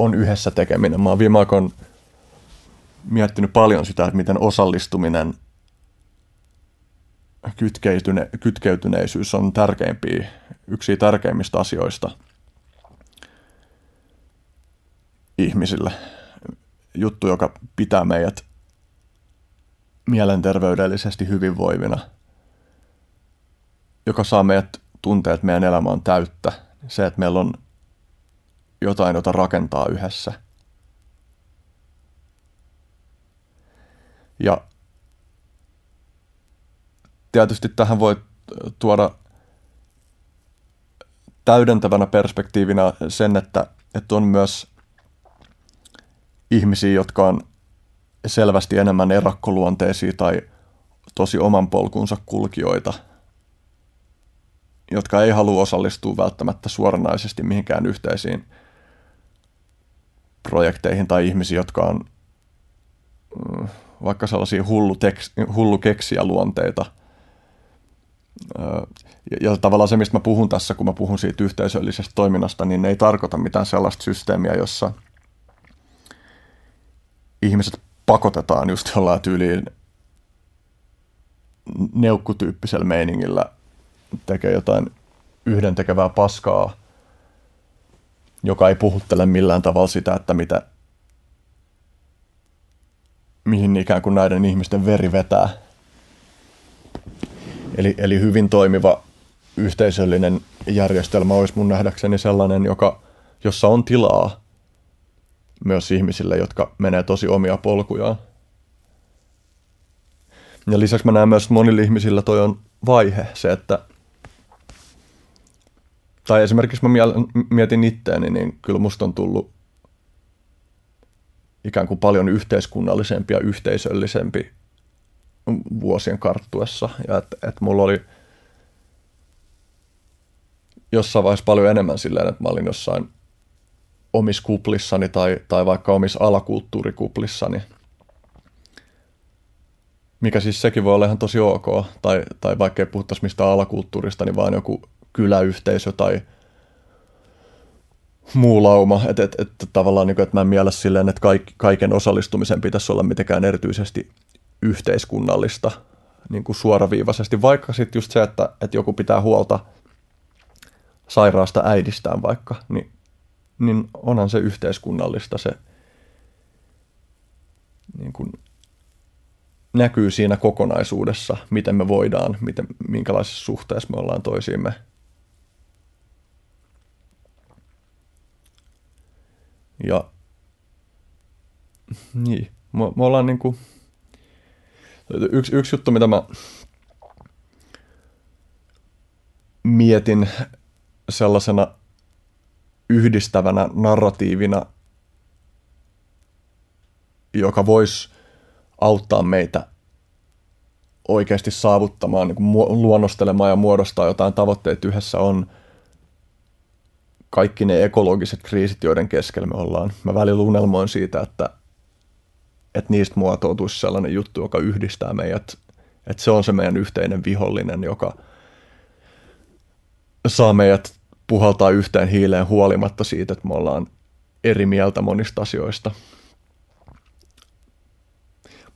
on yhdessä tekeminen. Mä oon viime aikoina miettinyt paljon sitä, että miten osallistuminen, kytkeytyne, kytkeytyneisyys on tärkeimpiä, yksi tärkeimmistä asioista ihmisille. Juttu, joka pitää meidät mielenterveydellisesti hyvinvoivina, joka saa meidät tuntea, että meidän elämä on täyttä. Se, että meillä on jotain, jota rakentaa yhdessä. Ja tietysti tähän voi tuoda täydentävänä perspektiivinä sen, että, että on myös ihmisiä, jotka on selvästi enemmän erakkoluonteisia tai tosi oman polkunsa kulkijoita, jotka ei halua osallistua välttämättä suoranaisesti mihinkään yhteisiin projekteihin tai ihmisiä, jotka on mm, vaikka sellaisia hullu, tekst, hullu keksiä luonteita. Ja, ja tavallaan se, mistä mä puhun tässä, kun mä puhun siitä yhteisöllisestä toiminnasta, niin ei tarkoita mitään sellaista systeemiä, jossa ihmiset pakotetaan just jollain tyyliin neukkutyyppisellä meiningillä tekee jotain yhdentekevää paskaa, joka ei puhuttele millään tavalla sitä, että mitä, mihin ikään kuin näiden ihmisten veri vetää. Eli, eli hyvin toimiva yhteisöllinen järjestelmä olisi mun nähdäkseni sellainen, joka, jossa on tilaa myös ihmisille, jotka menee tosi omia polkujaan. Ja lisäksi mä näen myös, että monilla ihmisillä toi on vaihe, se, että tai esimerkiksi mä mietin itteeni, niin kyllä musta on tullut ikään kuin paljon yhteiskunnallisempi ja yhteisöllisempi vuosien karttuessa. Ja että et mulla oli jossain vaiheessa paljon enemmän silleen, että mä olin jossain omissa kuplissani tai, tai vaikka omissa alakulttuurikuplissani. Mikä siis sekin voi olla ihan tosi ok. Tai, tai vaikka ei puhuttaisi mistään alakulttuurista, niin vaan joku kyläyhteisö tai muu lauma. Että et, et, tavallaan niin kuin, että mä en miele silleen, että kaik, kaiken osallistumisen pitäisi olla mitenkään erityisesti yhteiskunnallista niin kuin suoraviivaisesti. Vaikka sitten just se, että, että joku pitää huolta sairaasta äidistään vaikka, niin, niin onhan se yhteiskunnallista se niin kuin näkyy siinä kokonaisuudessa, miten me voidaan, miten, minkälaisessa suhteessa me ollaan toisiimme – Ja niin, me, me ollaan niinku, yksi, yksi juttu, mitä mä mietin sellaisena yhdistävänä narratiivina, joka voisi auttaa meitä oikeasti saavuttamaan, niin luonnostelemaan ja muodostaa jotain tavoitteita yhdessä on – kaikki ne ekologiset kriisit, joiden keskellä me ollaan. Mä välillä unelmoin siitä, että, että niistä muotoutuisi sellainen juttu, joka yhdistää meidät. Että se on se meidän yhteinen vihollinen, joka saa meidät puhaltaa yhteen hiileen huolimatta siitä, että me ollaan eri mieltä monista asioista.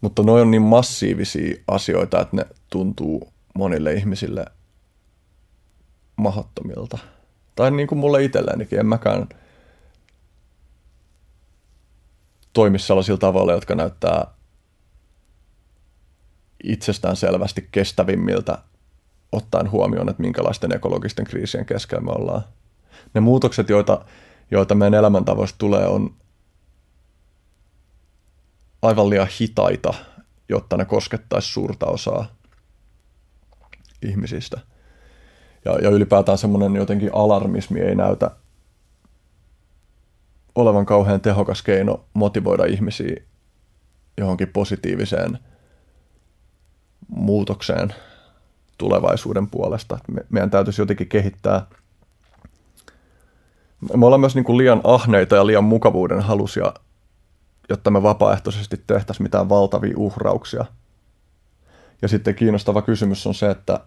Mutta ne on niin massiivisia asioita, että ne tuntuu monille ihmisille mahdottomilta. Tai niin kuin mulle itsellenikin, en mäkään toimi sellaisilla tavalla, jotka näyttää itsestään selvästi kestävimmiltä ottaen huomioon, että minkälaisten ekologisten kriisien keskellä me ollaan. Ne muutokset, joita, joita meidän elämäntavoista tulee, on aivan liian hitaita, jotta ne koskettaisi suurta osaa ihmisistä – ja, ja ylipäätään semmoinen jotenkin alarmismi ei näytä olevan kauhean tehokas keino motivoida ihmisiä johonkin positiiviseen muutokseen tulevaisuuden puolesta. Me, meidän täytyisi jotenkin kehittää. Me ollaan myös niin kuin liian ahneita ja liian mukavuuden halusia, jotta me vapaaehtoisesti tehtäisiin mitään valtavia uhrauksia. Ja sitten kiinnostava kysymys on se, että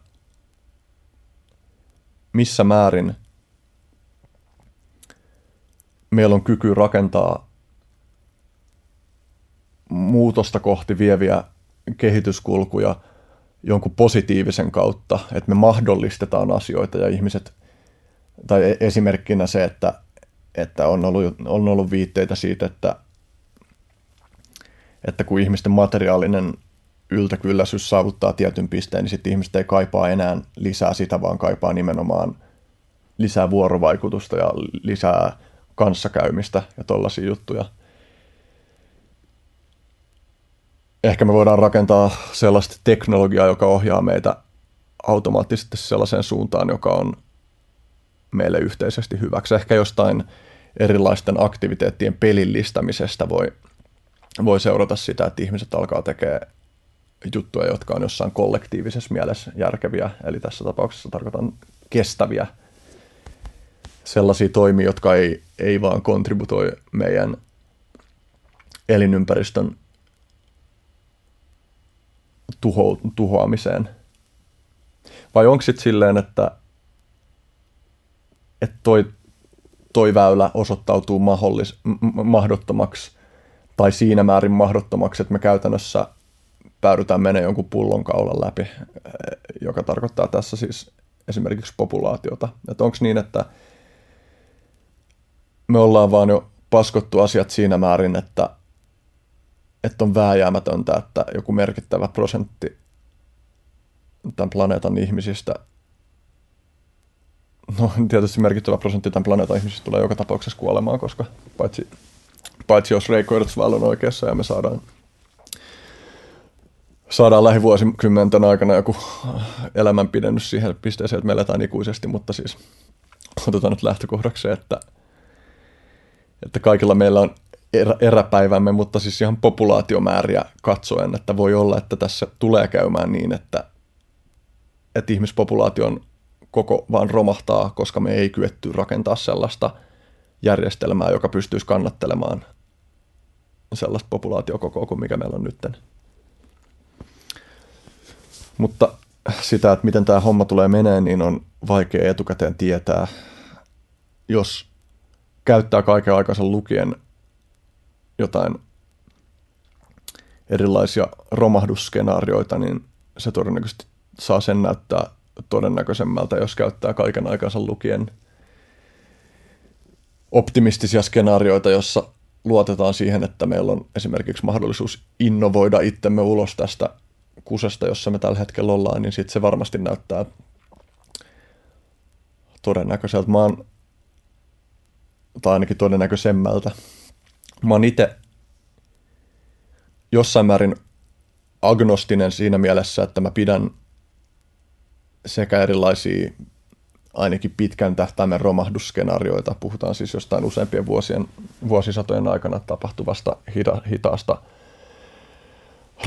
missä määrin meillä on kyky rakentaa muutosta kohti vieviä kehityskulkuja jonkun positiivisen kautta, että me mahdollistetaan asioita ja ihmiset, tai e- esimerkkinä se, että, että on, ollut, on ollut viitteitä siitä, että, että kun ihmisten materiaalinen yltäkylläisyys saavuttaa tietyn pisteen, niin sitten ihmiset ei kaipaa enää lisää sitä, vaan kaipaa nimenomaan lisää vuorovaikutusta ja lisää kanssakäymistä ja tollaisia juttuja. Ehkä me voidaan rakentaa sellaista teknologiaa, joka ohjaa meitä automaattisesti sellaiseen suuntaan, joka on meille yhteisesti hyväksi. Ehkä jostain erilaisten aktiviteettien pelillistämisestä voi, voi seurata sitä, että ihmiset alkaa tekemään juttuja, jotka on jossain kollektiivisessa mielessä järkeviä, eli tässä tapauksessa tarkoitan kestäviä sellaisia toimia, jotka ei, ei vaan kontributoi meidän elinympäristön tuho, tuhoamiseen. Vai onko sitten silleen, että, että toi, toi väylä osoittautuu mahdollis, mahdottomaksi tai siinä määrin mahdottomaksi, että me käytännössä päädytään menemään jonkun pullonkaulan läpi, eh, joka tarkoittaa tässä siis esimerkiksi populaatiota. Että onko niin, että me ollaan vaan jo paskottu asiat siinä määrin, että, että on vääjäämätöntä, että joku merkittävä prosentti tämän planeetan ihmisistä, no tietysti merkittävä prosentti tämän planeetan ihmisistä tulee joka tapauksessa kuolemaan, koska paitsi, paitsi jos Ray Kurzweil on oikeassa ja me saadaan saadaan lähivuosikymmenten aikana joku elämänpidennys siihen pisteeseen, että me eletään ikuisesti, mutta siis otetaan nyt lähtökohdaksi että, että kaikilla meillä on erä, eräpäivämme, mutta siis ihan populaatiomääriä katsoen, että voi olla, että tässä tulee käymään niin, että, että ihmispopulaation koko vaan romahtaa, koska me ei kyetty rakentaa sellaista järjestelmää, joka pystyisi kannattelemaan sellaista populaatiokokoa kuin mikä meillä on nytten. Mutta sitä, että miten tämä homma tulee menee, niin on vaikea etukäteen tietää. Jos käyttää kaiken aikansa lukien jotain erilaisia romahdusskenaarioita, niin se todennäköisesti saa sen näyttää todennäköisemmältä, jos käyttää kaiken aikansa lukien optimistisia skenaarioita, jossa luotetaan siihen, että meillä on esimerkiksi mahdollisuus innovoida itsemme ulos tästä kusesta, jossa me tällä hetkellä ollaan, niin sitten se varmasti näyttää todennäköiseltä. Mä oon, tai ainakin todennäköisemmältä. Mä oon itse jossain määrin agnostinen siinä mielessä, että mä pidän sekä erilaisia ainakin pitkän tähtäimen romahdusskenaarioita, puhutaan siis jostain useampien vuosien, vuosisatojen aikana tapahtuvasta hita, hitaasta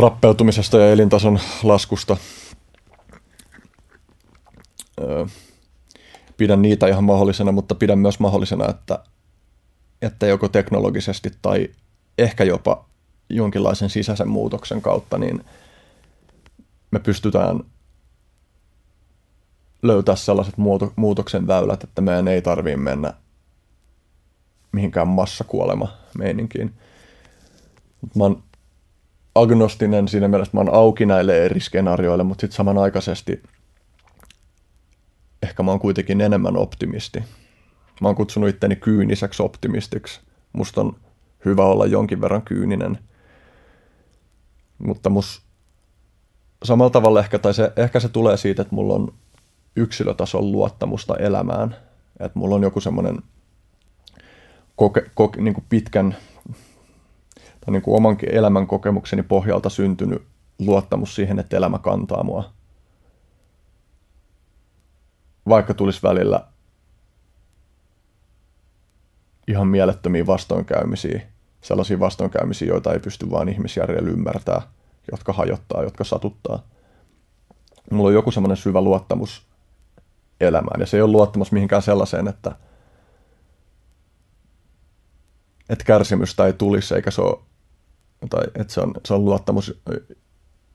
rappeutumisesta ja elintason laskusta. Pidän niitä ihan mahdollisena, mutta pidän myös mahdollisena, että, että joko teknologisesti tai ehkä jopa jonkinlaisen sisäisen muutoksen kautta, niin me pystytään löytää sellaiset muutoksen väylät, että meidän ei tarvitse mennä mihinkään massakuolema meininkiin. Mä oon agnostinen siinä mielessä, mä oon auki näille eri skenaarioille, mutta sitten samanaikaisesti ehkä mä oon kuitenkin enemmän optimisti. Mä oon kutsunut itteni kyyniseksi optimistiksi. Musta on hyvä olla jonkin verran kyyninen. Mutta mus samalla tavalla ehkä, tai se, ehkä se tulee siitä, että mulla on yksilötason luottamusta elämään. Että mulla on joku semmoinen koke, koke, niin pitkän tai niin kuin omankin elämän kokemukseni pohjalta syntynyt luottamus siihen, että elämä kantaa mua. Vaikka tulisi välillä ihan mielettömiä vastoinkäymisiä, sellaisia vastoinkäymisiä, joita ei pysty vain ihmisjärjellä ymmärtää, jotka hajottaa, jotka satuttaa. Mulla on joku semmoinen syvä luottamus elämään, ja se ei ole luottamus mihinkään sellaiseen, että, että kärsimystä ei tulisi, eikä se ole tai että se on, se on luottamus,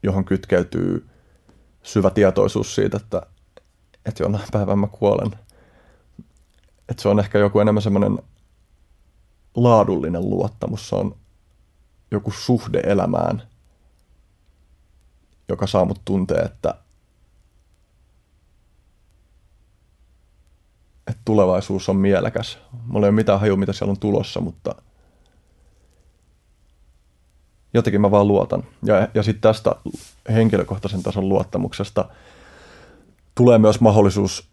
johon kytkeytyy syvä tietoisuus siitä, että, että jonain päivänä mä kuolen. Että se on ehkä joku enemmän semmoinen laadullinen luottamus, se on joku suhde elämään, joka saa mut tuntea, että, että tulevaisuus on mielekäs. Mulla ei ole mitään haju, mitä siellä on tulossa, mutta – jotenkin mä vaan luotan. Ja, ja sitten tästä henkilökohtaisen tason luottamuksesta tulee myös mahdollisuus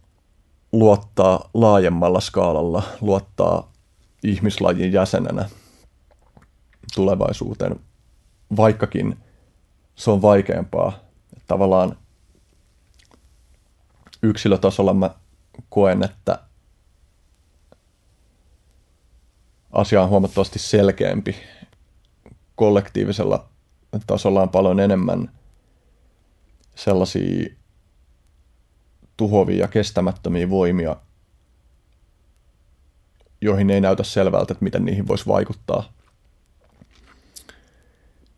luottaa laajemmalla skaalalla, luottaa ihmislajin jäsenenä tulevaisuuteen, vaikkakin se on vaikeampaa. Tavallaan yksilötasolla mä koen, että asia on huomattavasti selkeämpi. Kollektiivisella tasolla on paljon enemmän sellaisia tuhovia ja kestämättömiä voimia, joihin ei näytä selvältä, että miten niihin voisi vaikuttaa.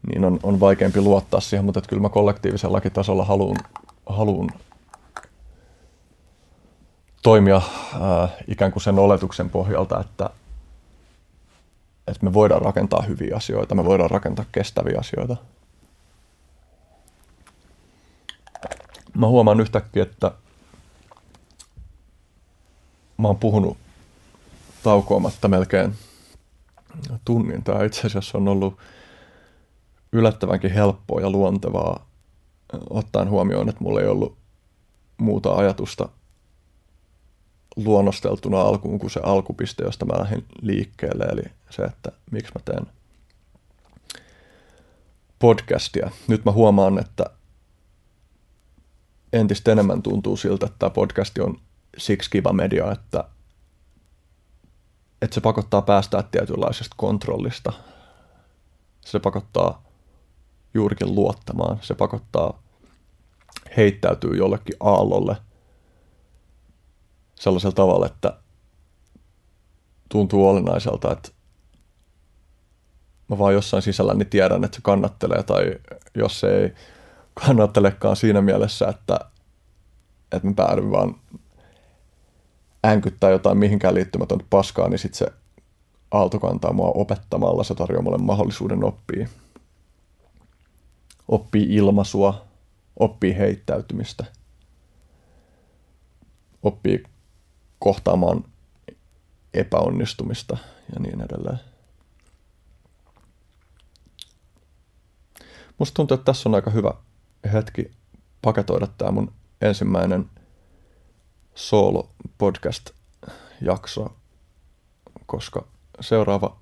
Niin on, on vaikeampi luottaa siihen, mutta että kyllä mä kollektiivisellakin tasolla haluan, haluan toimia ää, ikään kuin sen oletuksen pohjalta, että, että me voidaan rakentaa hyviä asioita, me voidaan rakentaa kestäviä asioita. Mä huomaan yhtäkkiä, että mä oon puhunut taukoamatta melkein tunnin. Tämä itse asiassa on ollut yllättävänkin helppoa ja luontevaa ottaen huomioon, että mulla ei ollut muuta ajatusta luonnosteltuna alkuun kuin se alkupiste, josta mä lähdin liikkeelle, eli se, että miksi mä teen podcastia. Nyt mä huomaan, että entistä enemmän tuntuu siltä, että tämä podcasti on siksi kiva media, että, että se pakottaa päästää tietynlaisesta kontrollista. Se pakottaa juurikin luottamaan. Se pakottaa heittäytyy jollekin aallolle sellaisella tavalla, että tuntuu olennaiselta, että mä vaan jossain sisälläni tiedän, että se kannattelee, tai jos ei kannattelekaan siinä mielessä, että, että mä päädyn vaan änkyttää jotain mihinkään liittymätöntä paskaa, niin sitten se aalto kantaa mua opettamalla, se tarjoaa mulle mahdollisuuden oppia. Oppii ilmaisua, oppii heittäytymistä, oppii kohtaamaan epäonnistumista ja niin edelleen. Musta tuntuu, että tässä on aika hyvä hetki paketoida tämä mun ensimmäinen solo podcast jakso, koska seuraava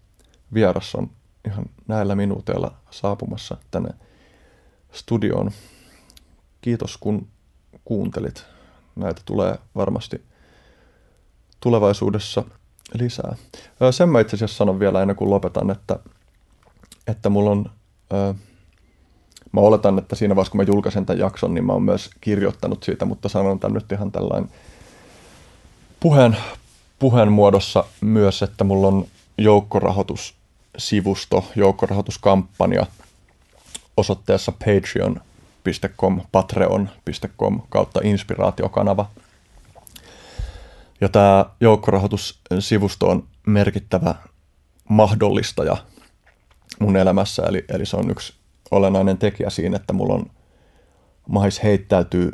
vieras on ihan näillä minuuteilla saapumassa tänne studioon. Kiitos kun kuuntelit. Näitä tulee varmasti tulevaisuudessa lisää. Sen mä itse asiassa sanon vielä ennen kuin lopetan, että, että mulla on, mä oletan, että siinä vaiheessa kun mä julkaisen tämän jakson, niin mä oon myös kirjoittanut siitä, mutta sanon tämän nyt ihan tällainen puheen, puheen muodossa myös, että mulla on joukkorahoitussivusto, joukkorahoituskampanja osoitteessa patreon.com, patreon.com kautta inspiraatiokanava. Ja tämä joukkorahoitussivusto on merkittävä mahdollistaja mun elämässä, eli, eli se on yksi olennainen tekijä siinä, että mulla on mahis heittäytyy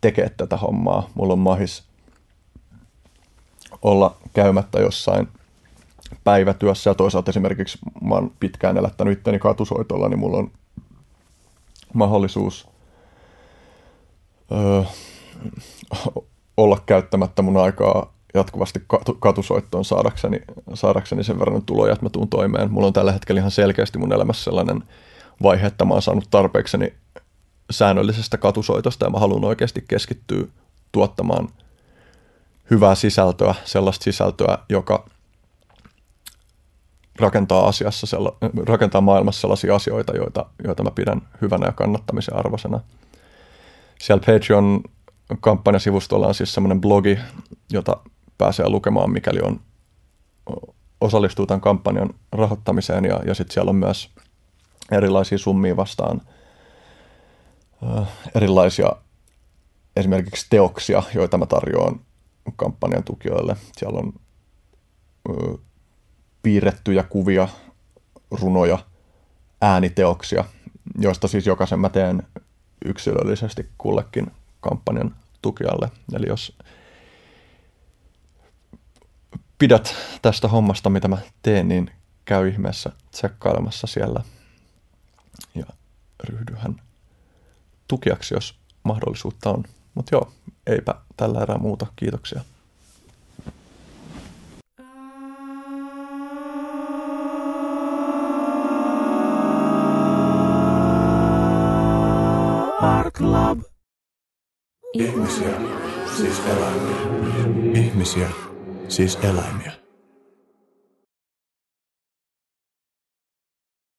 tekemään tätä hommaa. Mulla on mahis olla käymättä jossain päivätyössä ja toisaalta esimerkiksi mä oon pitkään elättänyt itteni katusoitolla, niin mulla on mahdollisuus öö, olla käyttämättä mun aikaa jatkuvasti katusoittoon saadakseni, saadakseni sen verran tuloja, että mä tuun toimeen. Mulla on tällä hetkellä ihan selkeästi mun elämässä sellainen vaihe, että mä oon saanut tarpeekseni säännöllisestä katusoitosta ja mä haluan oikeasti keskittyä tuottamaan – hyvää sisältöä, sellaista sisältöä, joka rakentaa, asiassa sella, rakentaa maailmassa sellaisia asioita, joita, joita mä pidän hyvänä ja kannattamisen arvoisena. Siellä Patreon-kampanjasivustolla on siis semmoinen blogi, jota pääsee lukemaan, mikäli on osallistuu tämän kampanjan rahoittamiseen ja, ja sitten siellä on myös erilaisia summia vastaan erilaisia esimerkiksi teoksia, joita mä tarjoan kampanjan tukijoille. Siellä on ö, piirrettyjä kuvia, runoja, ääniteoksia, joista siis jokaisen mä teen yksilöllisesti kullekin kampanjan tukijalle. Eli jos pidät tästä hommasta, mitä mä teen, niin käy ihmeessä tsekkailemassa siellä ja ryhdyhän tukijaksi, jos mahdollisuutta on. Mutta joo, eipä tällä erää muuta. Kiitoksia. Art Club. Ihmisiä, siis eläimiä. Ihmisiä, siis eläimiä.